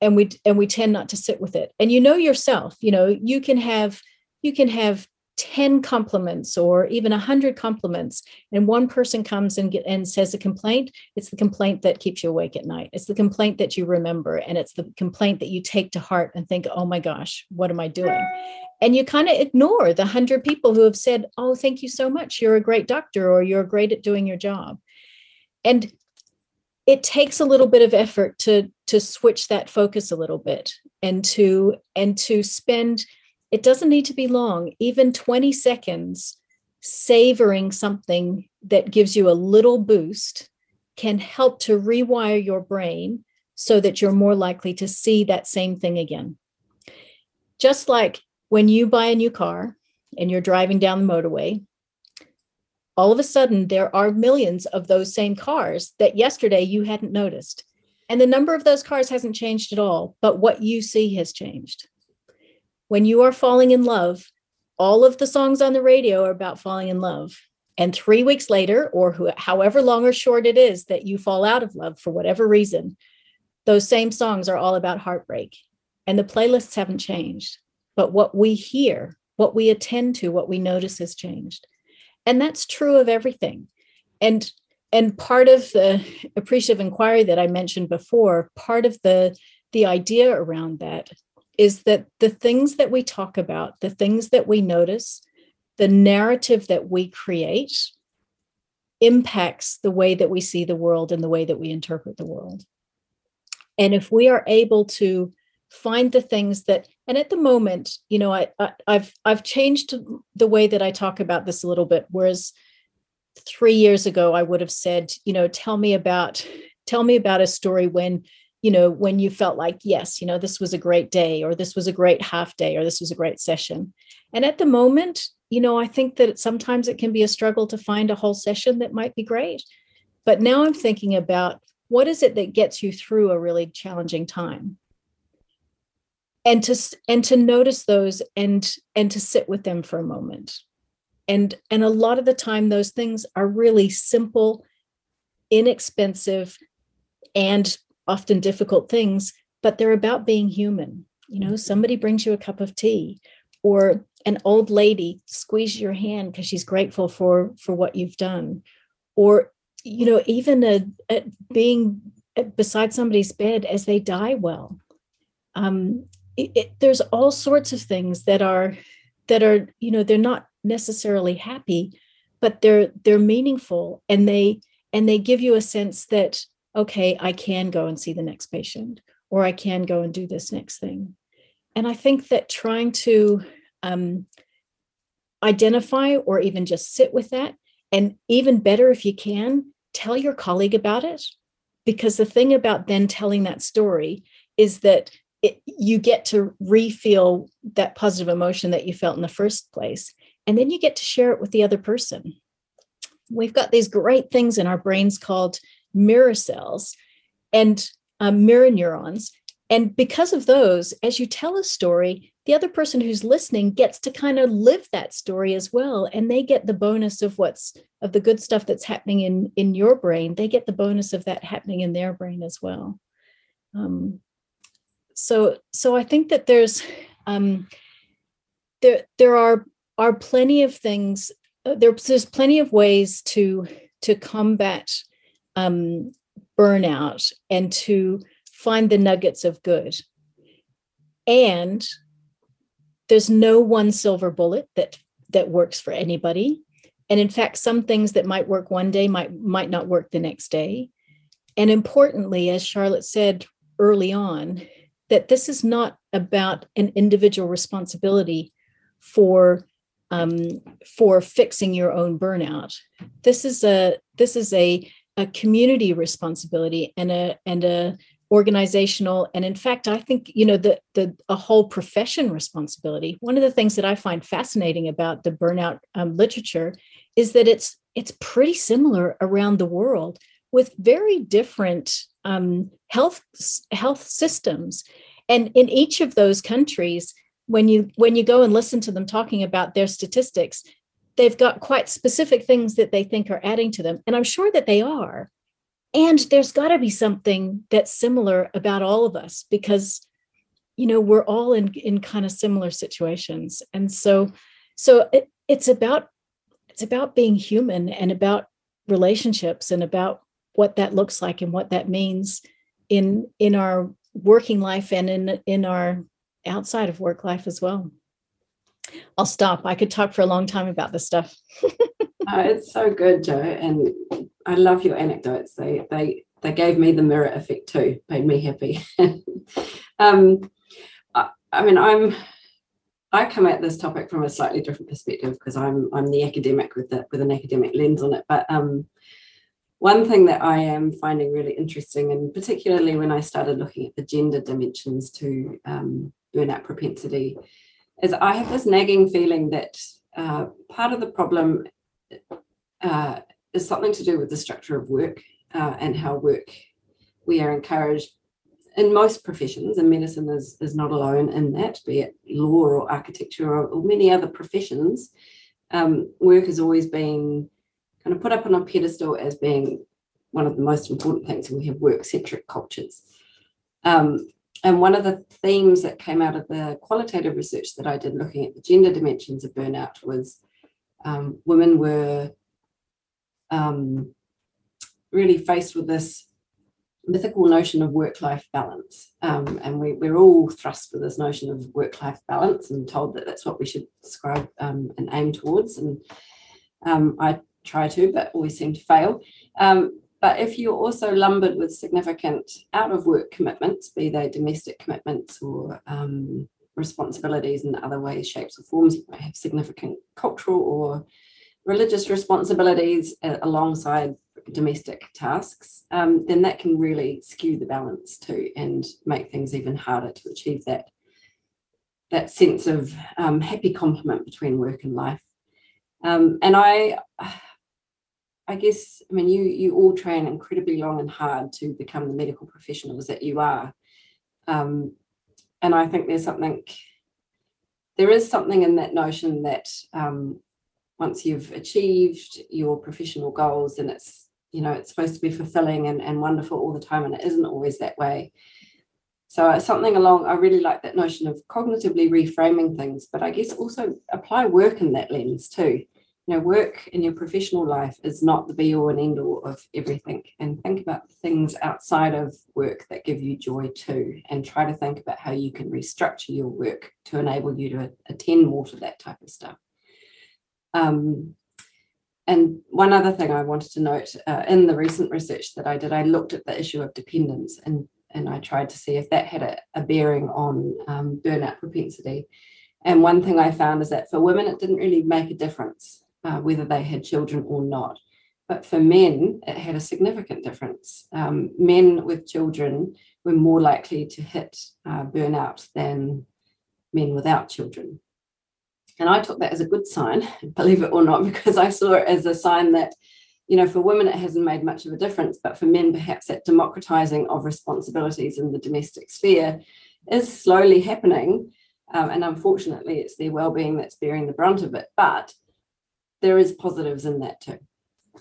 Speaker 2: and we and we tend not to sit with it. And you know yourself. You know you can have you can have 10 compliments or even 100 compliments and one person comes and get, and says a complaint it's the complaint that keeps you awake at night. It's the complaint that you remember and it's the complaint that you take to heart and think oh my gosh what am i doing? And you kind of ignore the 100 people who have said oh thank you so much. You're a great doctor or you're great at doing your job. And it takes a little bit of effort to to switch that focus a little bit and to and to spend it doesn't need to be long, even 20 seconds savoring something that gives you a little boost can help to rewire your brain so that you're more likely to see that same thing again. Just like when you buy a new car and you're driving down the motorway, all of a sudden there are millions of those same cars that yesterday you hadn't noticed. And the number of those cars hasn't changed at all, but what you see has changed when you are falling in love, all of the songs on the radio are about falling in love. And three weeks later, or however long or short it is that you fall out of love for whatever reason, those same songs are all about heartbreak. And the playlists haven't changed. But what we hear, what we attend to, what we notice has changed. And that's true of everything. And and part of the appreciative inquiry that I mentioned before, part of the the idea around that is that the things that we talk about, the things that we notice, the narrative that we create impacts the way that we see the world and the way that we interpret the world. And if we are able to find the things that and at the moment you know I, I have i've changed the way that i talk about this a little bit whereas three years ago i would have said you know tell me about tell me about a story when you know when you felt like yes you know this was a great day or this was a great half day or this was a great session. And at the moment you know i think that sometimes it can be a struggle to find a whole session that might be great. But now i'm thinking about what is it that gets you through a really challenging time? And to and to notice those and and to sit with them for a moment. And and a lot of the time those things are really simple inexpensive and often difficult things but they're about being human. You know somebody brings you a cup of tea or an old lady squeezes your hand because she's grateful for for what you've done. Or you know even a, a being beside somebody's bed as they die well. Um, it, it, there's all sorts of things that are that are you know they're not necessarily happy but they're they're meaningful and they and they give you a sense that okay i can go and see the next patient or i can go and do this next thing. And i think that trying to um, identify or even just sit with that and even better if you can tell your colleague about it. Because the thing about then telling that story is that it, you get to refeel that positive emotion that you felt in the first place and then you get to share it with the other person. We've got these great things in our brains called mirror cells and um, mirror neurons. And because of those as you tell a story the other person who's listening gets to kind of live that story as well and they get the bonus of what's of the good stuff that's happening in in your brain. They get the bonus of that happening in their brain as well. Um, so so i think that there's um, there there are are plenty of things uh, there, there's plenty of ways to to combat um, burnout and to find the nuggets of good. And there's no one silver bullet that that works for anybody. And in fact some things that might work one day might might not work the next day. And importantly as charlotte said early on that this is not about an individual responsibility for um, for fixing your own burnout. This is a this is a a community responsibility and a and a organizational and in fact i think you know the the a whole profession responsibility. One of the things that i find fascinating about the burnout um, literature is that it's it's pretty similar around the world with very different um, health health systems. And in each of those countries when you when you go and listen to them talking about their statistics they've got quite specific things that they think are adding to them and i'm sure that they are. And there's got to be something that's similar about all of us because you know we're all in in kind of similar situations. And so so it, it's about it's about being human and about relationships and about what that looks like and what that means in in our working life and in in our outside of work life as well i'll stop. I could talk for a long time about this stuff.
Speaker 3: Uh, it's so good Joe, and i love your anecdotes. They they they gave me the mirror effect too made me happy. Um I, I mean i'm I come at this topic from a slightly different perspective because I'm I'm the academic with the, with an academic lens on it. But um, one thing that I am finding really interesting, and particularly when I started looking at the gender dimensions to um, burnout propensity, is I have this nagging feeling that uh, part of the problem uh, is something to do with the structure of work uh, and how work we are encouraged in most professions, and medicine is, is not alone in that, be it law or architecture or, or many other professions, um, work has always been kind of put up on a pedestal as being one of the most important things, and we have work centric cultures. Um, and one of the themes that came out of the qualitative research that I did looking at the gender dimensions of burnout was um, women were um, really faced with this mythical notion of work-life balance. Um, and we, we're all thrust with this notion of work-life balance and told that that's what we should describe um, and aim towards. And um, I try to, but always seem to fail. Um, but if you're also lumbered with significant out of work commitments, be they domestic commitments or um, responsibilities in other ways, shapes, or forms, you might have significant cultural or religious responsibilities uh, alongside domestic tasks, um, then that can really skew the balance too and make things even harder to achieve that that sense of um, happy complement between work and life. Um, and I, I guess, I mean, you you all train incredibly long and hard to become the medical professionals that you are, um, and I think there's something. There is something in that notion that um, once you've achieved your professional goals, and it's you know it's supposed to be fulfilling and, and wonderful all the time, and it isn't always that way. So something along, I really like that notion of cognitively reframing things, but I guess also apply work in that lens too you know, work in your professional life is not the be all and end all of everything. And think about things outside of work that give you joy too, and try to think about how you can restructure your work to enable you to attend more to that type of stuff. Um, and one other thing I wanted to note uh, in the recent research that I did, I looked at the issue of dependence and, and I tried to see if that had a, a bearing on um, burnout propensity. And one thing I found is that for women, it didn't really make a difference uh, whether they had children or not. But for men, it had a significant difference. Um, men with children were more likely to hit uh, burnout than men without children. And I took that as a good sign, believe it or not, because I saw it as a sign that, you know, for women it hasn't made much of a difference, but for men, perhaps that democratizing of responsibilities in the domestic sphere is slowly happening. Um, and unfortunately, it's their well-being that's bearing the brunt of it. But there is positives in that too.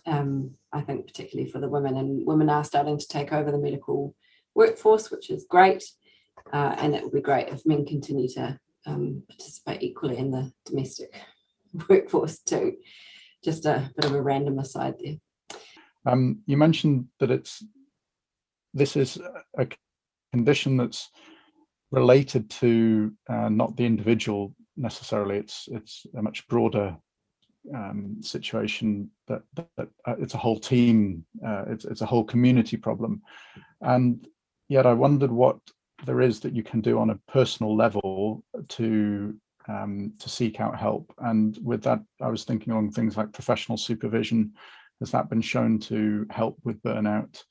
Speaker 3: Um, I think particularly for the women, and women are starting to take over the medical workforce, which is great. Uh, and it would be great if men continue to um, participate equally in the domestic workforce too. Just a bit of a random aside there.
Speaker 1: Um, you mentioned that it's this is a condition that's related to uh, not the individual necessarily. It's it's a much broader um, situation that, that, that uh, it's a whole team, uh, it's, it's a whole community problem. And yet I wondered what there is that you can do on a personal level to um, to seek out help. And with that, I was thinking on things like professional supervision. Has that been shown to help with burnout?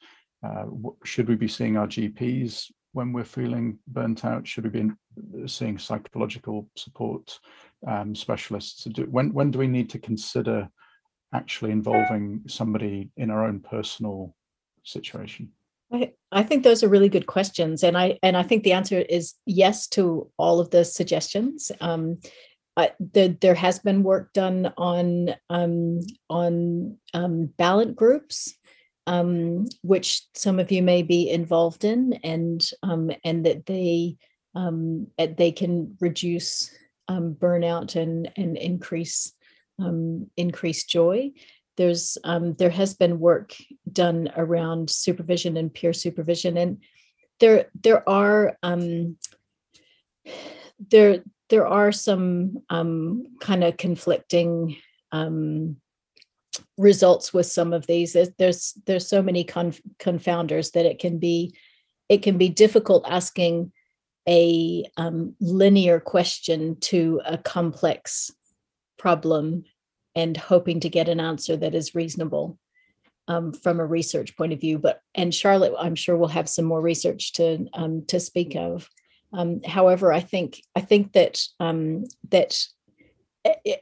Speaker 1: Uh, should we be seeing our GPs when we're feeling burnt out? Should we be seeing psychological support um, specialists. Do when when do we need to consider actually involving somebody in our own personal situation?
Speaker 2: I, I think those are really good questions and i and i think the answer is yes to all of the suggestions. Um, I, the, there has been work done on um, on um, Balint groups, um, which some of you may be involved in, and um, and that they um, they can reduce um, burnout and and increase um, increase joy. There's um, there has been work done around supervision and peer supervision, and there there are um, there there are some um, kind of conflicting um, results with some of these. There's there's, there's so many conf- confounders that it can be it can be difficult asking a um, linear question to a complex problem and hoping to get an answer that is reasonable um, from a research point of view. But and Charlotte, I'm sure we'll have some more research to um, to speak of. Um, however, I think I think that um, that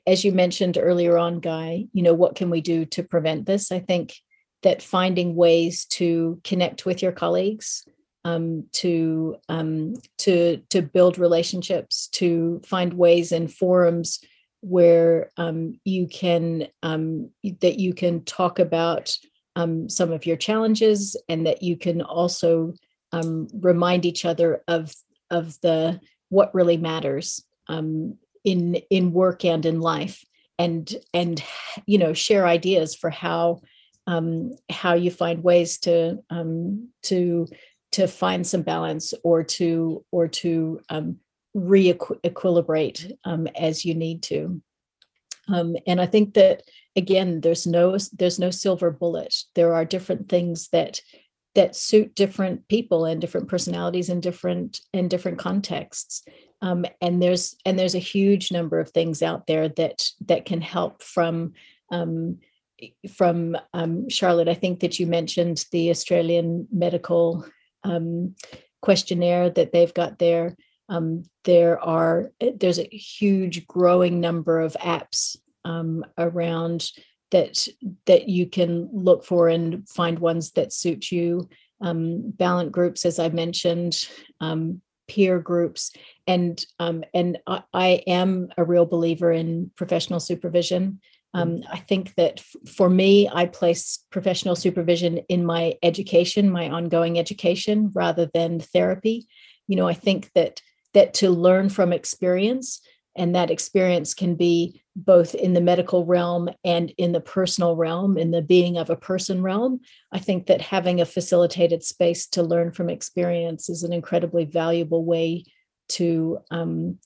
Speaker 2: as you mentioned earlier on, Guy, you know what can we do to prevent this? I think that finding ways to connect with your colleagues um, to um, to to build relationships, to find ways and forums where um, you can um, that you can talk about um, some of your challenges, and that you can also um, remind each other of of the what really matters in in work and in life, and and you know share ideas for how um, how you find ways to to to find some balance or to or to um, re-equilibrate um, as you need to. Um, and I think that again, there's no there's no silver bullet. There are different things that that suit different people and different personalities in different in different contexts. Um, and there's and there's a huge number of things out there that that can help from um, from um, Charlotte. I think that you mentioned the Australian medical um, questionnaire that they've got there. Um, there are there's a huge growing number of apps um, around that that you can look for and find ones that suit you. Um, Balint groups, as I mentioned, um, peer groups, and and I, I am a real believer in professional supervision. Um, I think that f- for me, I place professional supervision in my education, my ongoing education, rather than therapy. You know, I think that that to learn from experience, and that experience can be both in the medical realm and in the personal realm, in the being of a person realm. I think that having a facilitated space to learn from experience is an incredibly valuable way to um,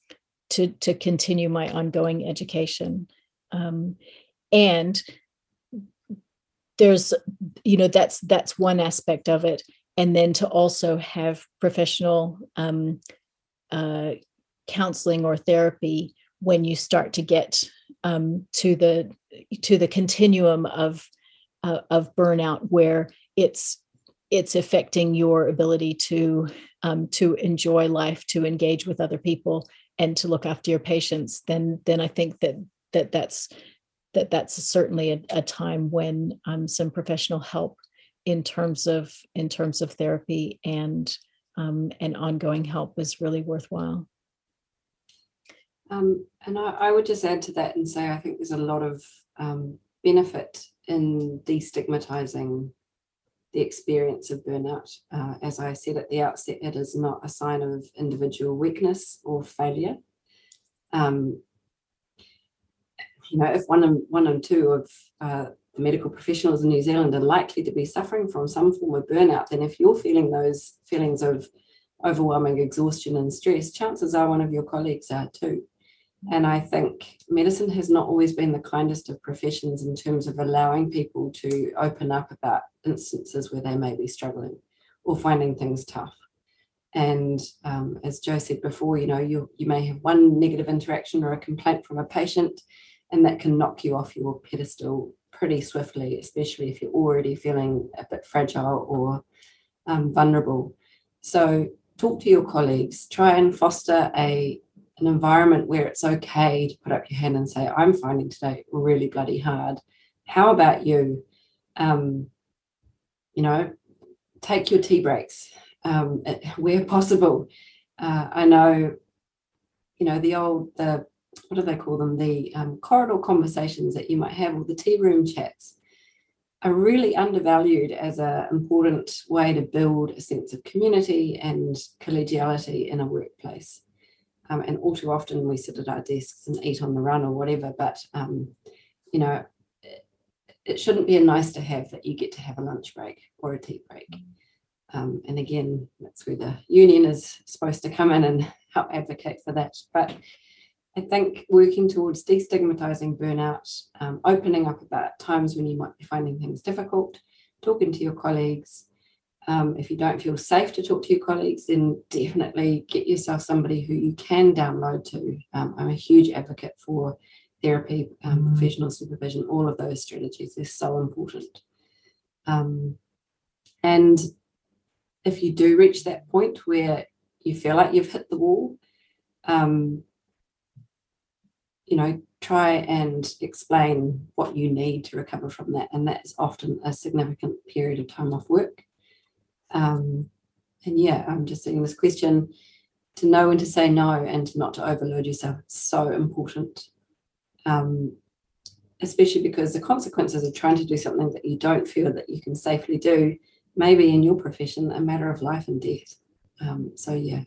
Speaker 2: to to continue my ongoing education. Um, and there's you know that's that's one aspect of it. And then to also have professional um, uh, counseling or therapy when you start to get um, to the to the continuum of uh, of burnout where it's it's affecting your ability to um, to enjoy life to engage with other people and to look after your patients then then i think that that that's that that's certainly a, a time when um, some professional help in terms of in terms of therapy and um, and ongoing help is really worthwhile.
Speaker 3: Um, and I, I, would just add to that and say I think there's a lot of um, benefit in destigmatizing the experience of burnout. Uh, as I said at the outset, it is not a sign of individual weakness or failure. Um, you know, if one and one and two of uh, the medical professionals in New Zealand are likely to be suffering from some form of burnout, then if you're feeling those feelings of overwhelming exhaustion and stress, chances are one of your colleagues are too. And I think medicine has not always been the kindest of professions in terms of allowing people to open up about instances where they may be struggling or finding things tough. And um, as Joe said before, you know, you, you may have one negative interaction or a complaint from a patient, and that can knock you off your pedestal pretty swiftly, especially if you're already feeling a bit fragile or um, vulnerable. So talk to your colleagues, try and foster a an environment where it's okay to put up your hand and say, I'm finding today really bloody hard. How about you? Um, you know, take your tea breaks um, where possible. Uh, I know, you know, the old the what do they call them? The um, corridor conversations that you might have, or the tea room chats, are really undervalued as an important way to build a sense of community and collegiality in a workplace. Um, and all too often we sit at our desks and eat on the run or whatever, but um, you know, it, shouldn't be a nice to have that you get to have a lunch break or a tea break. Um, and again, that's where the union is supposed to come in and help advocate for that. But I think working towards destigmatizing burnout, um, opening up about times when you might be finding things difficult, talking to your colleagues. Um, if you don't feel safe to talk to your colleagues, then definitely get yourself somebody who you can download to. Um, I'm a huge advocate for therapy, um, mm-hmm. professional supervision, all of those strategies. They're so important. Um, and if you do reach that point where you feel like you've hit the wall, um, you know, try and explain what you need to recover from that. And that's often a significant period of time off work. Um, and yeah, I'm just seeing this question to know when to say no and not to overload yourself is so important. Um, especially because the consequences of trying to do something that you don't feel that you can safely do may be in your profession a matter of life and death. Um, so yeah.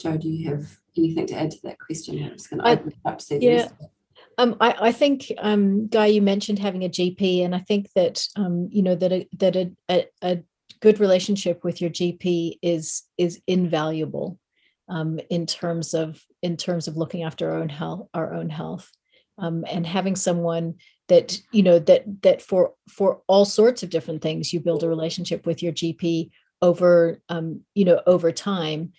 Speaker 3: Joe, do you have anything to add to that question? I'm just going to open it up to see
Speaker 2: yeah. Um, I, I, think, um, Guy, you mentioned having a GP, and I think that um, you know that a, that a, a, a, good relationship with your GP is is invaluable um, in terms of in terms of looking after our own health, our own health, um, and having someone that you know that that for for all sorts of different things, you build a relationship with your GP over um, you know over time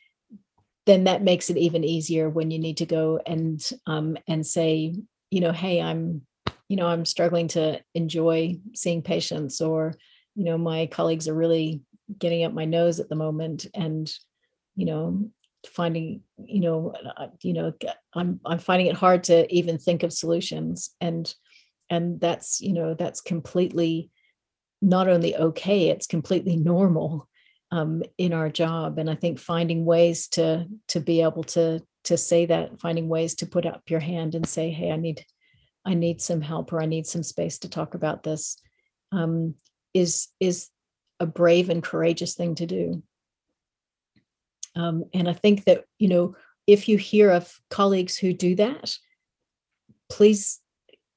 Speaker 2: then that makes it even easier when you need to go and um, and say, you know, hey, I'm, you know, I'm struggling to enjoy seeing patients, or, you know, my colleagues are really getting up my nose at the moment, and, you know, finding, you know, uh, you know, I'm I'm finding it hard to even think of solutions, and and that's you know that's completely not only okay, it's completely normal um, in our job. And i think finding ways to to be able to to say that finding ways to put up your hand and say hey i need i need some help or i need some space to talk about this um, is is a brave and courageous thing to do. Um, and i think that you know if you hear of colleagues who do that please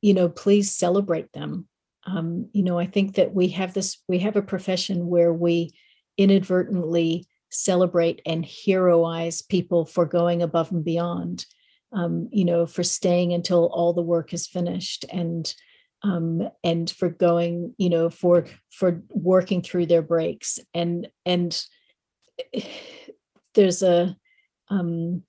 Speaker 2: you know please celebrate them. Um, you know i think that we have this we have a profession where we inadvertently celebrate and heroize people for going above and beyond um, you know for staying until all the work is finished and um, and for going you know for for working through their breaks. And and there's a um,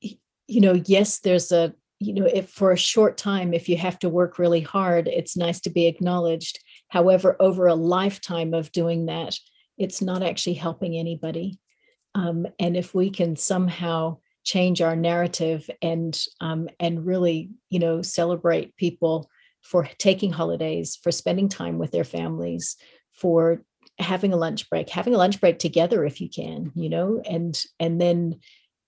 Speaker 2: you know yes there's a you know if for a short time if you have to work really hard it's nice to be acknowledged. However over a lifetime of doing that it's not actually helping anybody. Um, and if we can somehow change our narrative and um, and really, you know, celebrate people for taking holidays, for spending time with their families, for having a lunch break, having a lunch break together if you can, you know, and and then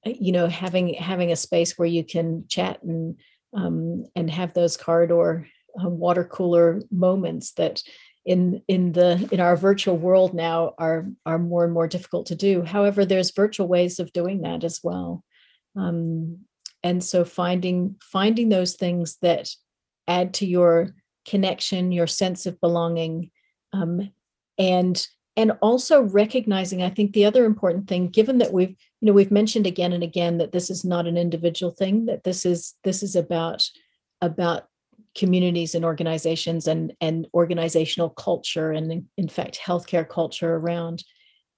Speaker 2: uh, you know having having a space where you can chat and um, and have those corridor uh, water cooler moments that in in the in our virtual world now are are more and more difficult to do. However there's virtual ways of doing that as well. Um, and so finding finding those things that add to your connection your sense of belonging um, and and also recognizing i think the other important thing given that we've you know we've mentioned again and again that this is not an individual thing that this is this is about about communities and organizations and, and organizational culture and in, fact healthcare culture around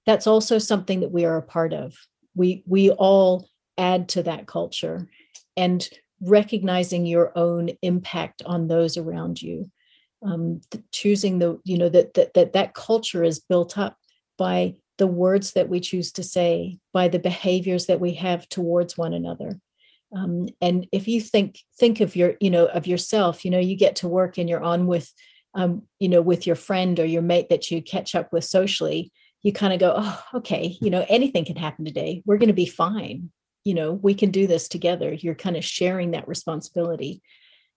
Speaker 2: that's also something that we are a part of. We we all add to that culture and recognizing your own impact on those around you. Um, choosing the you know that, that that that culture is built up by the words that we choose to say by the behaviors that we have towards one another um, and if you think think of your you know of yourself you know you get to work and you're on with um, you know with your friend or your mate that you catch up with socially you kind of go oh okay you know anything can happen today. We're going to be fine. You know we can do this together. You're kind of sharing that responsibility.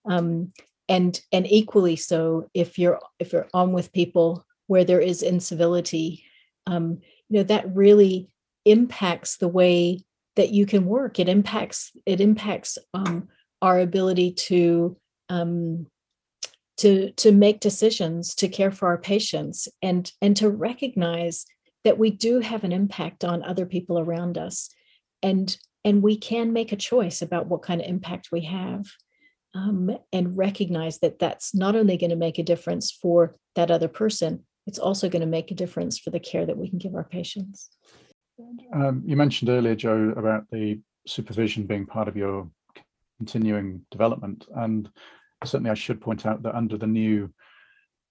Speaker 2: Um, and and equally so if you're if you're on with people where there is incivility um, you know that really impacts the way that you can work. It impacts it impacts um, our ability to um, to to make decisions to care for our patients and and to recognize that we do have an impact on other people around us and and we can make a choice about what kind of impact we have um, and recognize that that's not only going to make a difference for that other person it's also going to make a difference for the care that we can give our patients
Speaker 1: um, you mentioned earlier, Joe, about the supervision being part of your continuing development. And certainly I should point out that under the new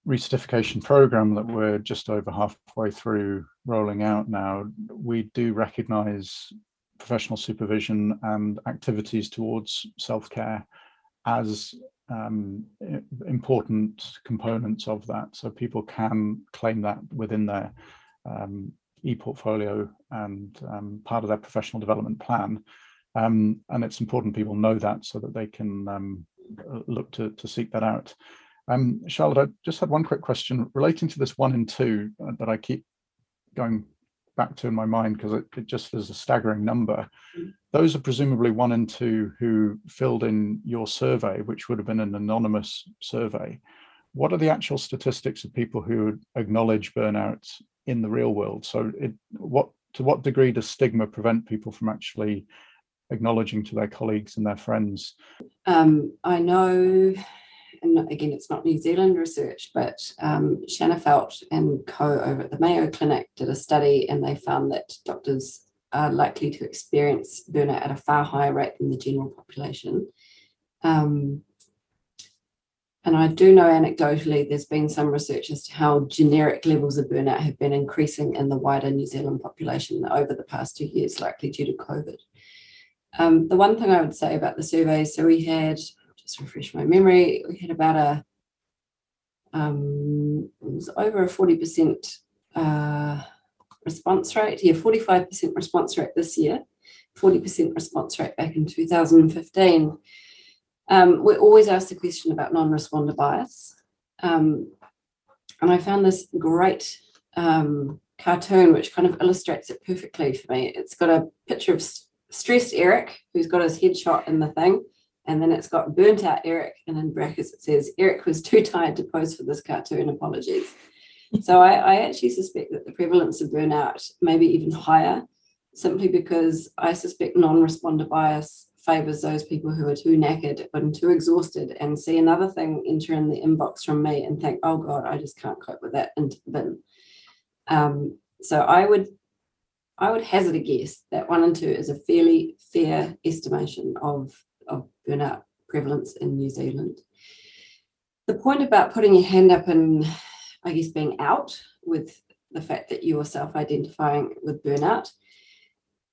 Speaker 1: recertification program that we're just over halfway through rolling out now, we do recognize professional supervision and activities towards self-care as um, important components of that. So people can claim that within their um, e-portfolio and um, part of their professional development plan. Um, and it's important people know that so that they can um, uh, look to, to seek that out. Um, Charlotte, I just had one quick question relating to this one and two uh, that I keep going back to in my mind because it, it, just is a staggering number. Those are presumably one and two who filled in your survey, which would have been an anonymous survey. What are the actual statistics of people who acknowledge burnout in the real world? So, it, what to what degree does stigma prevent people from actually acknowledging to their colleagues and their friends?
Speaker 3: Um, I know and again, it's not New Zealand research, but um, Shanafelt and co over at the Mayo Clinic did a study and they found that doctors are likely to experience burnout at a far higher rate than the general population. Um, and I do know anecdotally there's been some research as to how generic levels of burnout have been increasing in the wider New Zealand population over the past two years, likely due to COVID. Um, the one thing I would say about the survey so we had just refresh my memory, we had about a, um, it was over a 40% uh, response rate. Yeah, 45% response rate this year, 40% response rate back in 2015. Um, we always ask the question about non-responder bias. Um, and I found this great um, cartoon which kind of illustrates it perfectly for me. It's got a picture of stressed Eric, who's got his headshot in the thing, and then it's got burnt out Eric, and in brackets it says Eric was too tired to pose for this cartoon. Apologies. so I, I actually suspect that the prevalence of burnout may be even higher, simply because I suspect non-responder bias favors those people who are too knackered and too exhausted and see another thing enter in the inbox from me and think, oh God, I just can't cope with that into the bin. Um, so I would I would hazard a guess that one and two is a fairly fair estimation of of burnout prevalence in New Zealand. The point about putting your hand up and, I guess, being out with the fact that you are self identifying with burnout,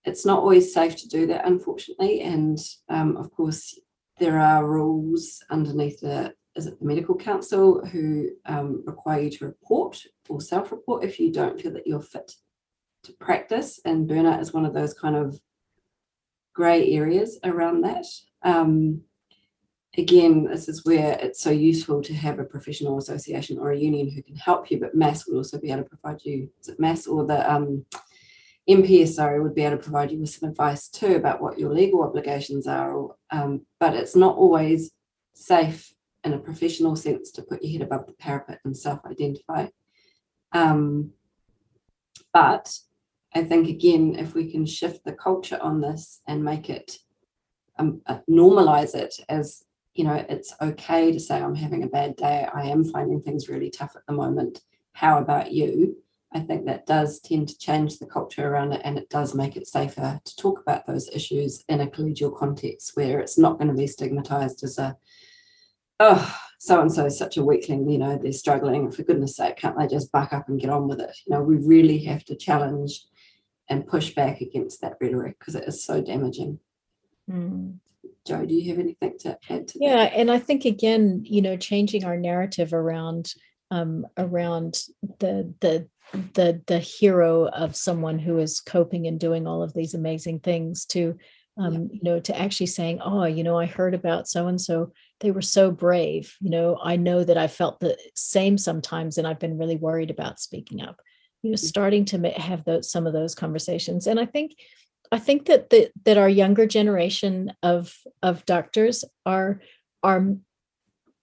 Speaker 3: it's not always safe to do that, unfortunately. And um, of course, there are rules underneath the is it the medical council who um, require you to report or self-report if you don't feel that you're fit to practice and burnout is one of those kind of grey areas around that um, again, this is where it's so useful to have a professional association or a union who can help you, but MASS will also be able to provide you, is it MASS or the um, NPSO would be able to provide you with some advice too about what your legal obligations are, or, um, but it's not always safe in a professional sense to put your head above the parapet and self-identify. Um, but I think again, if we can shift the culture on this and make it um, uh, normalize it as you know it's okay to say i'm having a bad day. I am finding things really tough at the moment. How about you i think that does tend to change the culture around it and it does make it safer to talk about those issues in a collegial context where it's not going to be stigmatized as a oh so and so is such a weakling you know they're struggling for goodness sake can't they just buck up and get on with it you know we really have to challenge and push back against that rhetoric because it is so damaging Mm. Joe, do you have anything to add to
Speaker 2: yeah,
Speaker 3: that?
Speaker 2: Yeah, and I think again, you know, changing our narrative around um, around the the the the hero of someone who is coping and doing all of these amazing things to um, yeah. you know to actually saying oh you know i heard about so and so they were so brave you know i know that i felt the same sometimes and i've been really worried about speaking up you know mm. starting to have those some of those conversations and i think I think that the, that our younger generation of of doctors are are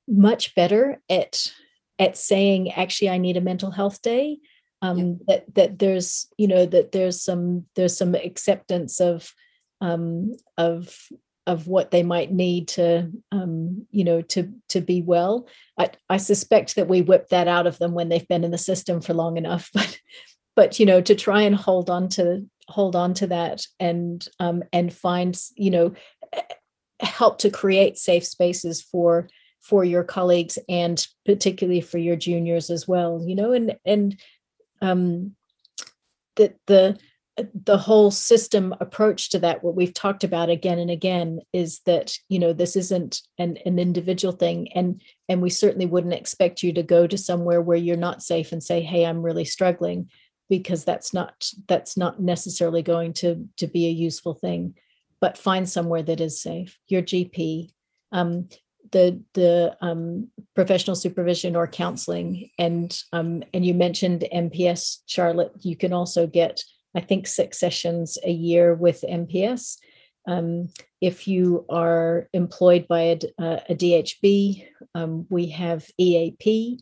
Speaker 2: much better at at saying actually I need a mental health day. Um, yeah. That that there's you know that there's some there's some acceptance of um, of of what they might need to um, you know to to be well. I, I suspect that we whip that out of them when they've been in the system for long enough, but but you know to try and hold on to hold on to that and um, and find you know help to create safe spaces for for your colleagues and particularly for your juniors as well you know and and um that the the whole system approach to that what we've talked about again and again is that you know this isn't an, an individual thing and and we certainly wouldn't expect you to go to somewhere where you're not safe and say hey i'm really struggling because that's not that's not necessarily going to to be a useful thing but find somewhere that is safe. Your gp um, the the um, professional supervision or counseling and um, and you mentioned mps charlotte you can also get i think six sessions a year with mps um, if you are employed by a, a dhb um, we have eap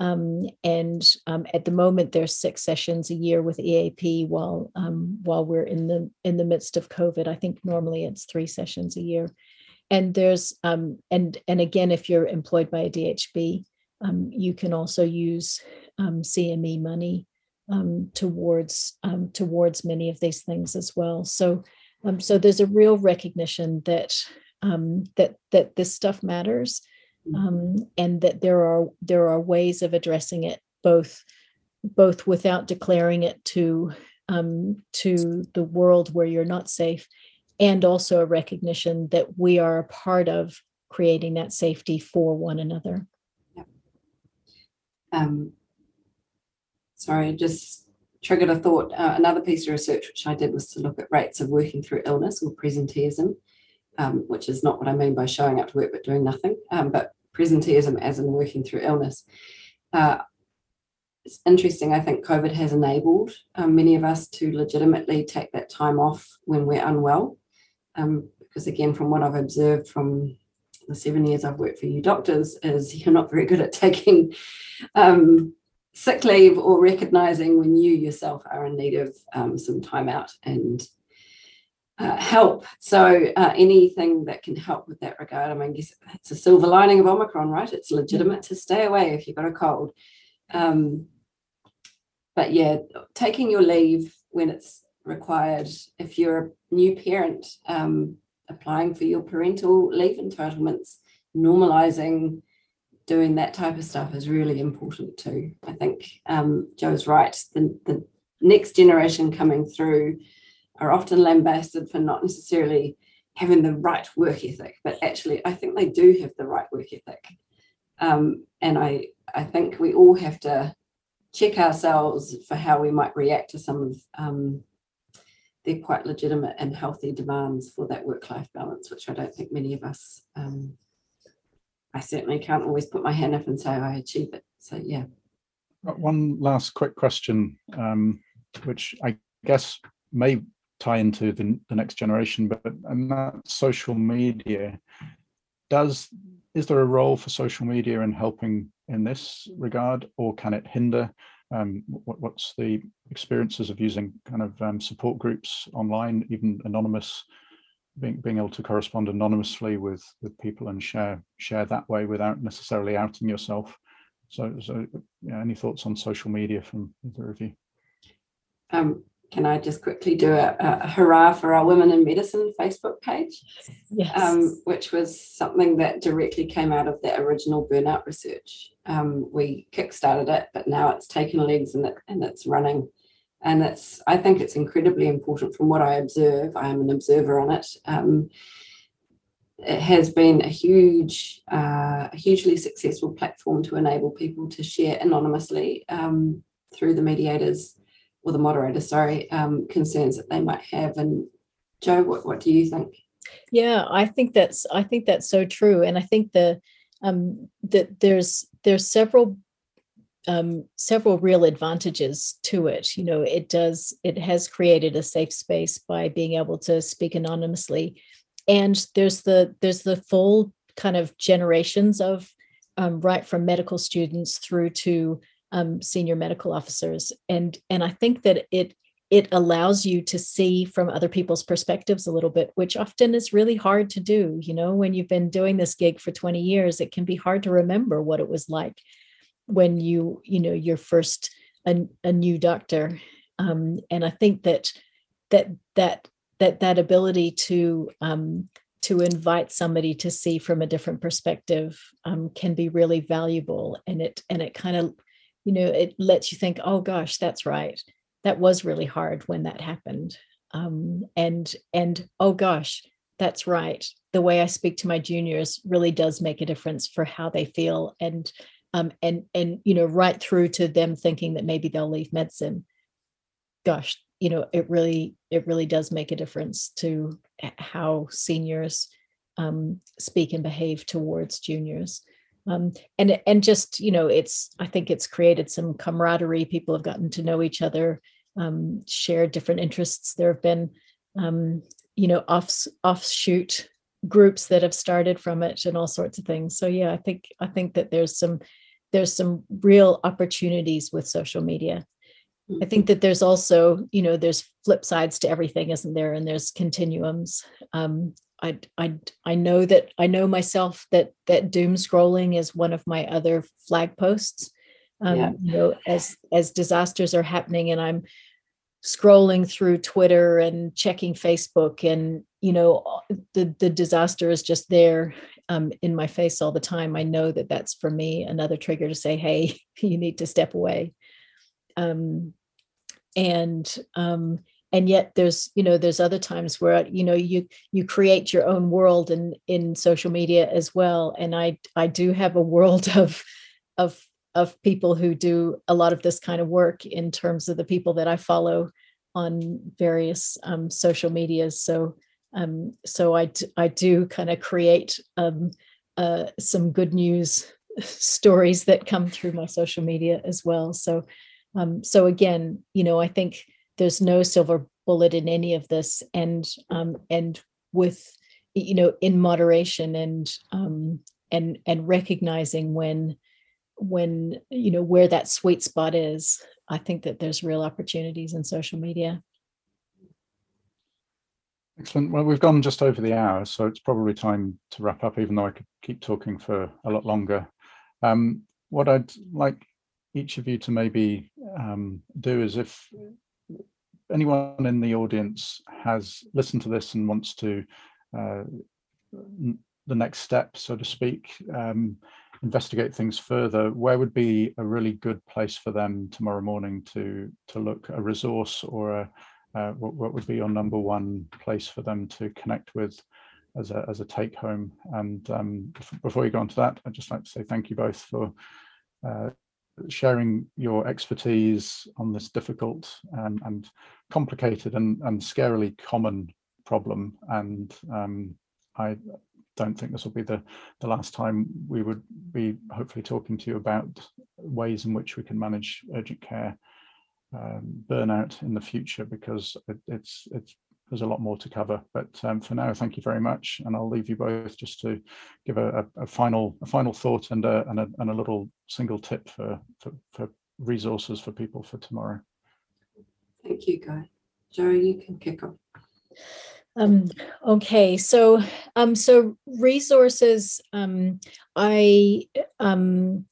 Speaker 2: um, and um, at the moment, there's six sessions a year with EAP while um, while we're in the in the midst of COVID. I think normally it's three sessions a year. And there's um, and and again, if you're employed by a DHB, um, you can also use um, CME money towards towards many of these things as well. So so there's a real recognition that that that this stuff matters Mm-hmm. um, and that there are there are ways of addressing it both both without declaring it to um, to the world where you're not safe and also a recognition that we are a part of creating that safety for one another
Speaker 3: um, sorry just triggered a thought uh, another piece of research which i did was to look at rates of working through illness or presenteeism um, which is not what I mean by showing up to work but doing nothing, um, but presenteeism as in working through illness. Uh, it's interesting. I think COVID has enabled um, many of us to legitimately take that time off when we're unwell. Um, because again, from what I've observed from the seven years I've worked for you doctors, is you're not very good at taking um, sick leave or recognizing when you yourself are in need of um, some time out and uh, help. So uh, anything that can help with that regard. I mean, guess it's a silver lining of Omicron, right? It's legitimate to stay away if you've got a cold. Um, but yeah, taking your leave when it's required. If you're a new parent, um, applying for your parental leave entitlements, normalizing doing that type of stuff is really important too. I think um, Joe's right. The, the next generation coming through are often lambasted for not necessarily having the right work ethic, but actually, I think they do have the right work ethic. Um, and I, I think we all have to check ourselves for how we might react to some of um, their quite legitimate and healthy demands for that work life balance, which I don't think many of us, um, I certainly can't always put my hand up and say I achieve it. So, yeah.
Speaker 1: One last quick question, um, which I guess may tie into the, the next generation, but and that social media does is there a role for social media in helping in this regard, or can it hinder? Um, what, what's the experiences of using kind of um, support groups online, even anonymous, being being able to correspond anonymously with with people and share share that way without necessarily outing yourself. So, so yeah, any thoughts on social media from either of you?
Speaker 3: Um, can I just quickly do a, a, hurrah for our Women in Medicine Facebook page?
Speaker 2: Yes.
Speaker 3: Um, which was something that directly came out of that original burnout research. Um, we kickstarted it, but now it's taken legs and, it, and it's running. And it's, I think it's incredibly important from what I observe. I am an observer on it. Um, it has been a huge, uh, hugely successful platform to enable people to share anonymously um, through the mediators or the moderator, sorry, um, concerns that they might have. And Joe, what, what do you think?
Speaker 2: Yeah, I think that's I think that's so true, and I think the um, that there's there's several um, several real advantages to it. You know, it does it has created a safe space by being able to speak anonymously, and there's the there's the full kind of generations of um, right from medical students through to um, senior medical officers. And and i think that it it allows you to see from other people's perspectives a little bit which often is really hard to do. You know when you've been doing this gig for 20 years it can be hard to remember what it was like when you you know you're first a, a new doctor. Um, and i think that that that that that ability to um, to invite somebody to see from a different perspective um, can be really valuable. And it and it kind of you know it lets you think oh gosh that's right. That was really hard when that happened. Um, and and oh gosh that's right. The way i speak to my juniors really does make a difference for how they feel. And um, and and you know right through to them thinking that maybe they'll leave medicine gosh, you know, it really it really does make a difference to how seniors um, speak and behave towards juniors. Um, and and just you know, it's I think it's created some camaraderie. People have gotten to know each other, um, share different interests. There have been um, you know off offshoot groups that have started from it and all sorts of things. So yeah, I think I think that there's some there's some real opportunities with social media. I think that there's also, you know, there's flip sides to everything, isn't there? And there's continuums. Um, I, I, I know that I know myself that that doom scrolling is one of my other flag posts. Um,
Speaker 3: Yeah.
Speaker 2: You know, as as disasters are happening, and I'm scrolling through Twitter and checking Facebook, and you know, the the disaster is just there um, in my face all the time. I know that that's for me another trigger to say, "Hey, you need to step away." Um, and um, and yet there's you know there's other times where you know you you create your own world in in social media as well. And I I do have a world of of of people who do a lot of this kind of work in terms of the people that I follow on various um, social medias. So um, so I I do kind of create um, uh, some good news stories that come through my social media as well. So um, so again, you know, I think there's no silver bullet in any of this, and um, and with you know in moderation and um, and and recognizing when when you know where that sweet spot is. I think that there's real opportunities in social media.
Speaker 1: Excellent. Well, we've gone just over the hour, so it's probably time to wrap up, even though I could keep talking for a lot longer. Um, what I'd like each of you to maybe um, do is if anyone in the audience has listened to this and wants to uh, the next step, so to speak, um, investigate things further, where would be a really good place for them tomorrow morning to to look a resource or a uh, what, what would be your number one place for them to connect with as a, as a take home? And um, before you go on to that, I'd just like to say thank you both for uh, sharing your expertise on this difficult and, and complicated and, and scarily common problem. And um, I don't think this will be the, the last time we would be hopefully talking to you about ways in which we can manage urgent care um, burnout in the future because it, it's it's there's a lot more to cover. But um, for now, thank you very much, and I'll leave you both just to give a, a, a final a final thought and a, and a and a little single tip for, for for resources for people for tomorrow.
Speaker 3: Thank you, Guy. Joe, you can kick off.
Speaker 2: Um, okay, so um, so resources. Um, I um,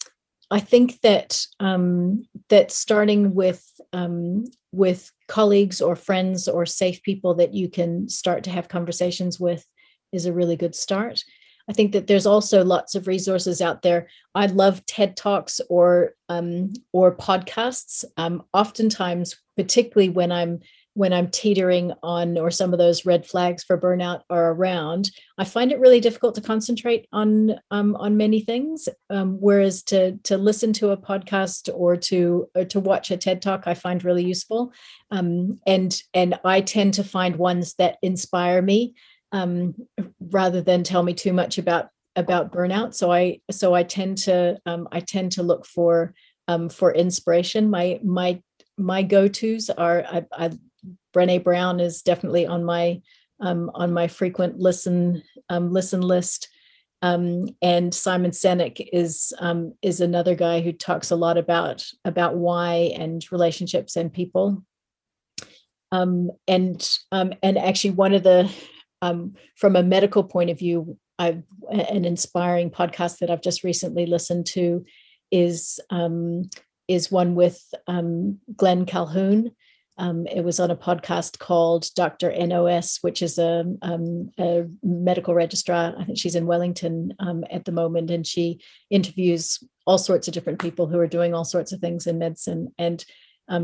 Speaker 2: I think that um, that starting with um, with colleagues or friends or safe people that you can start to have conversations with is a really good start. I think that there's also lots of resources out there. I love TED talks or um, or podcasts. Um, oftentimes, particularly when I'm when I'm teetering on or some of those red flags for burnout are around, I find it really difficult to concentrate on um, on many things. Um, whereas to to listen to a podcast or to or to watch a TED talk, I find really useful. Um, and and I tend to find ones that inspire me um, rather than tell me too much about about burnout. So I so I tend to um, I tend to look for um, for inspiration. My my my go tos are I, I Brene Brown is definitely on my um, on my frequent listen um, listen list. Um, and Simon Sinek is um, is another guy who talks a lot about about why and relationships and people. Um, and um, and actually, one of the from a medical point of view, I've an inspiring podcast that I've just recently listened to is is one with Glenn Colquhoun. Um, it was on a podcast called Dr. NOS, which is a, um, a medical registrar. I think she's in Wellington um, at the moment, and she interviews all sorts of different people who are doing all sorts of things in medicine. And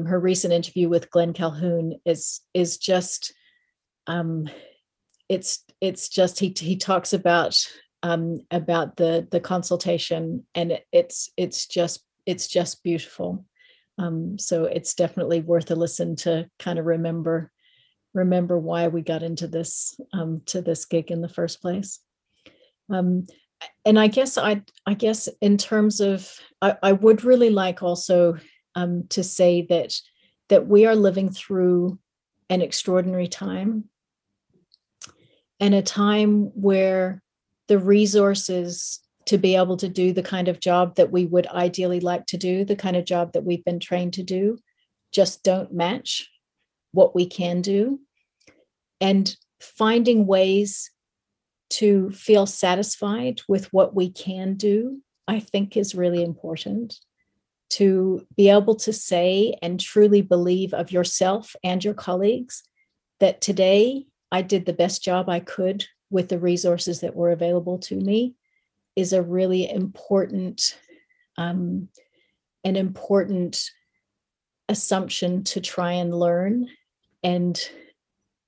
Speaker 2: her recent interview with Glenn Colquhoun is is just it's it's just he he talks about about the the consultation, and it, it's it's just it's just beautiful. Um, so it's definitely worth a listen to kind of remember remember why we got into this um, to this gig in the first place. Um, and I guess I I guess in terms of I, I would really like also um, to say that that we are living through an extraordinary time and a time where the resources to be able to do the kind of job that we would ideally like to do, the kind of job that we've been trained to do, just don't match what we can do. And finding ways to feel satisfied with what we can do, I think is really important. To be able to say and truly believe of yourself and your colleagues that today I did the best job I could with the resources that were available to me is a really important um, an important assumption to try and learn and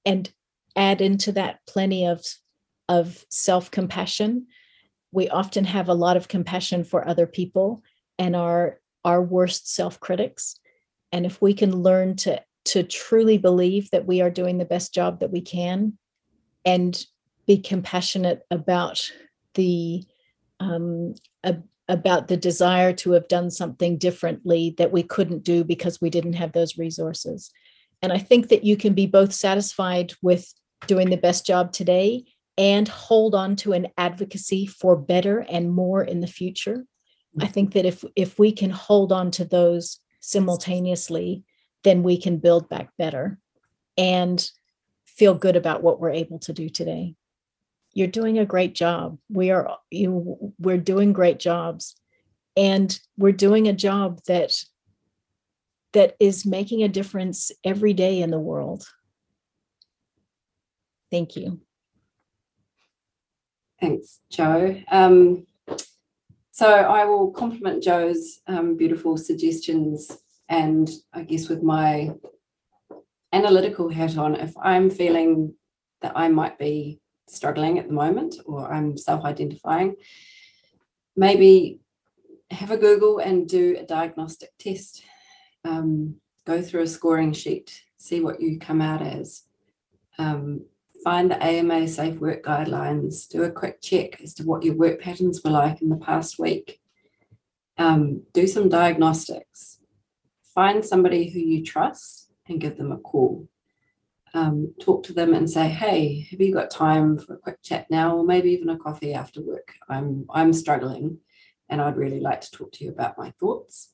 Speaker 2: and add into that plenty of of self-compassion. We often have a lot of compassion for other people and our our worst self-critics. And if we can learn to to truly believe that we are doing the best job that we can and be compassionate about the um, a, about the desire to have done something differently that we couldn't do because we didn't have those resources. And i think that you can be both satisfied with doing the best job today and hold on to an advocacy for better and more in the future. I think that if if we can hold on to those simultaneously then we can build back better and feel good about what we're able to do today you're doing a great job. We are you we're doing great jobs. And we're doing a job that that is making a difference every day in the world. Thank you.
Speaker 3: Thanks joe. Um, so i will compliment joe's um, beautiful suggestions and i guess with my analytical hat on if i'm feeling that i might be struggling at the moment or I'm self identifying, maybe have a Google and do a diagnostic test. Um, go through a scoring sheet, see what you come out as. Um, find the AMA Safe Work Guidelines, do a quick check as to what your work patterns were like in the past week. Um, do some diagnostics. Find somebody who you trust and give them a call um, talk to them and say, "Hey, have you got time for a quick chat now, or maybe even a coffee after work? I'm I'm struggling, and I'd really like to talk to you about my thoughts."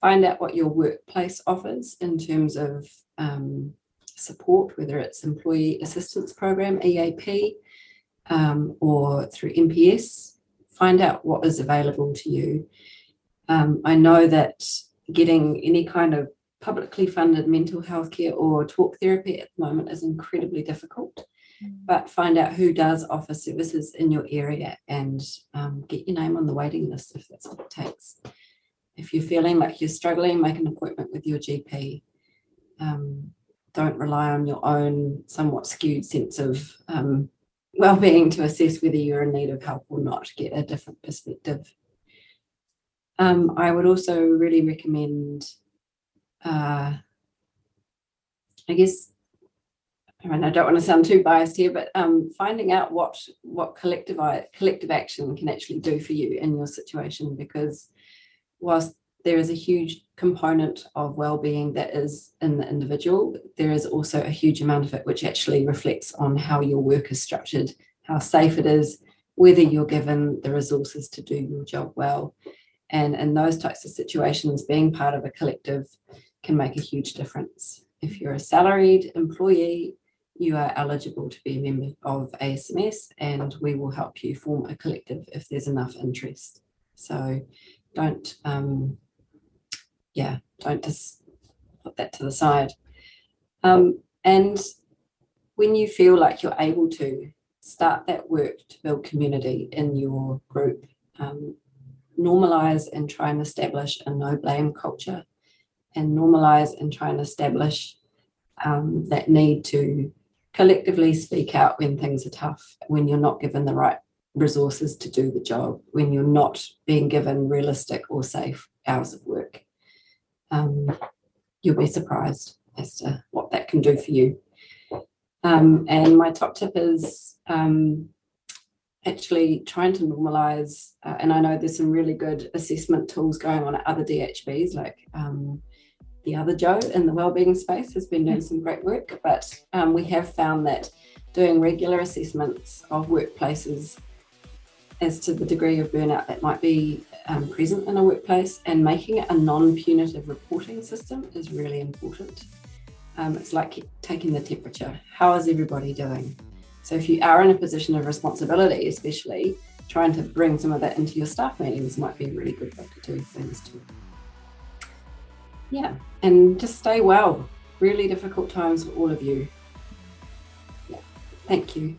Speaker 3: Find out what your workplace offers in terms of um, support, whether it's Employee Assistance Program (EAP) um, or through MPS. Find out what is available to you. Um, I know that getting any kind of publicly funded mental health care or talk therapy at the moment is incredibly difficult. Mm. But find out who does offer services in your area and um, get your name on the waiting list if that's what it takes. If you're feeling like you're struggling, make an appointment with your GP. Um, don't rely on your own somewhat skewed sense of um, well-being to assess whether you're in need of help or not. Get a different perspective. Um, I would also really recommend uh, I guess I mean I don't want to sound too biased here, but um, finding out what what collective collective action can actually do for you in your situation, because whilst there is a huge component of well-being that is in the individual, there is also a huge amount of it which actually reflects on how your work is structured, how safe it is, whether you're given the resources to do your job well. And in those types of situations, being part of a collective can make a huge difference. If you're a salaried employee, you are eligible to be a member of ASMS and we will help you form a collective if there's enough interest. So don't, um, yeah, don't just put that to the side. Um, and when you feel like you're able to start that work to build community in your group, um, normalize and try and establish a no blame culture and normalize and try and establish um, that need to collectively speak out when things are tough, when you're not given the right resources to do the job, when you're not being given realistic or safe hours of work. um, you'll be surprised as to what that can do for you. Um, and my top tip is um, actually trying to normalize, uh, and I know there's some really good assessment tools going on at other DHBs, like um, the other Joe in the wellbeing space has been doing some great work, but um, we have found that doing regular assessments of workplaces as to the degree of burnout that might be um, present in a workplace and making it a non-punitive reporting system is really important. Um, it's like taking the temperature. How is everybody doing? So if you are in a position of responsibility, especially trying to bring some of that into your staff meetings might be a really good way to do things too. Yeah, and just stay well. Really difficult times for all of you. Yeah, thank you.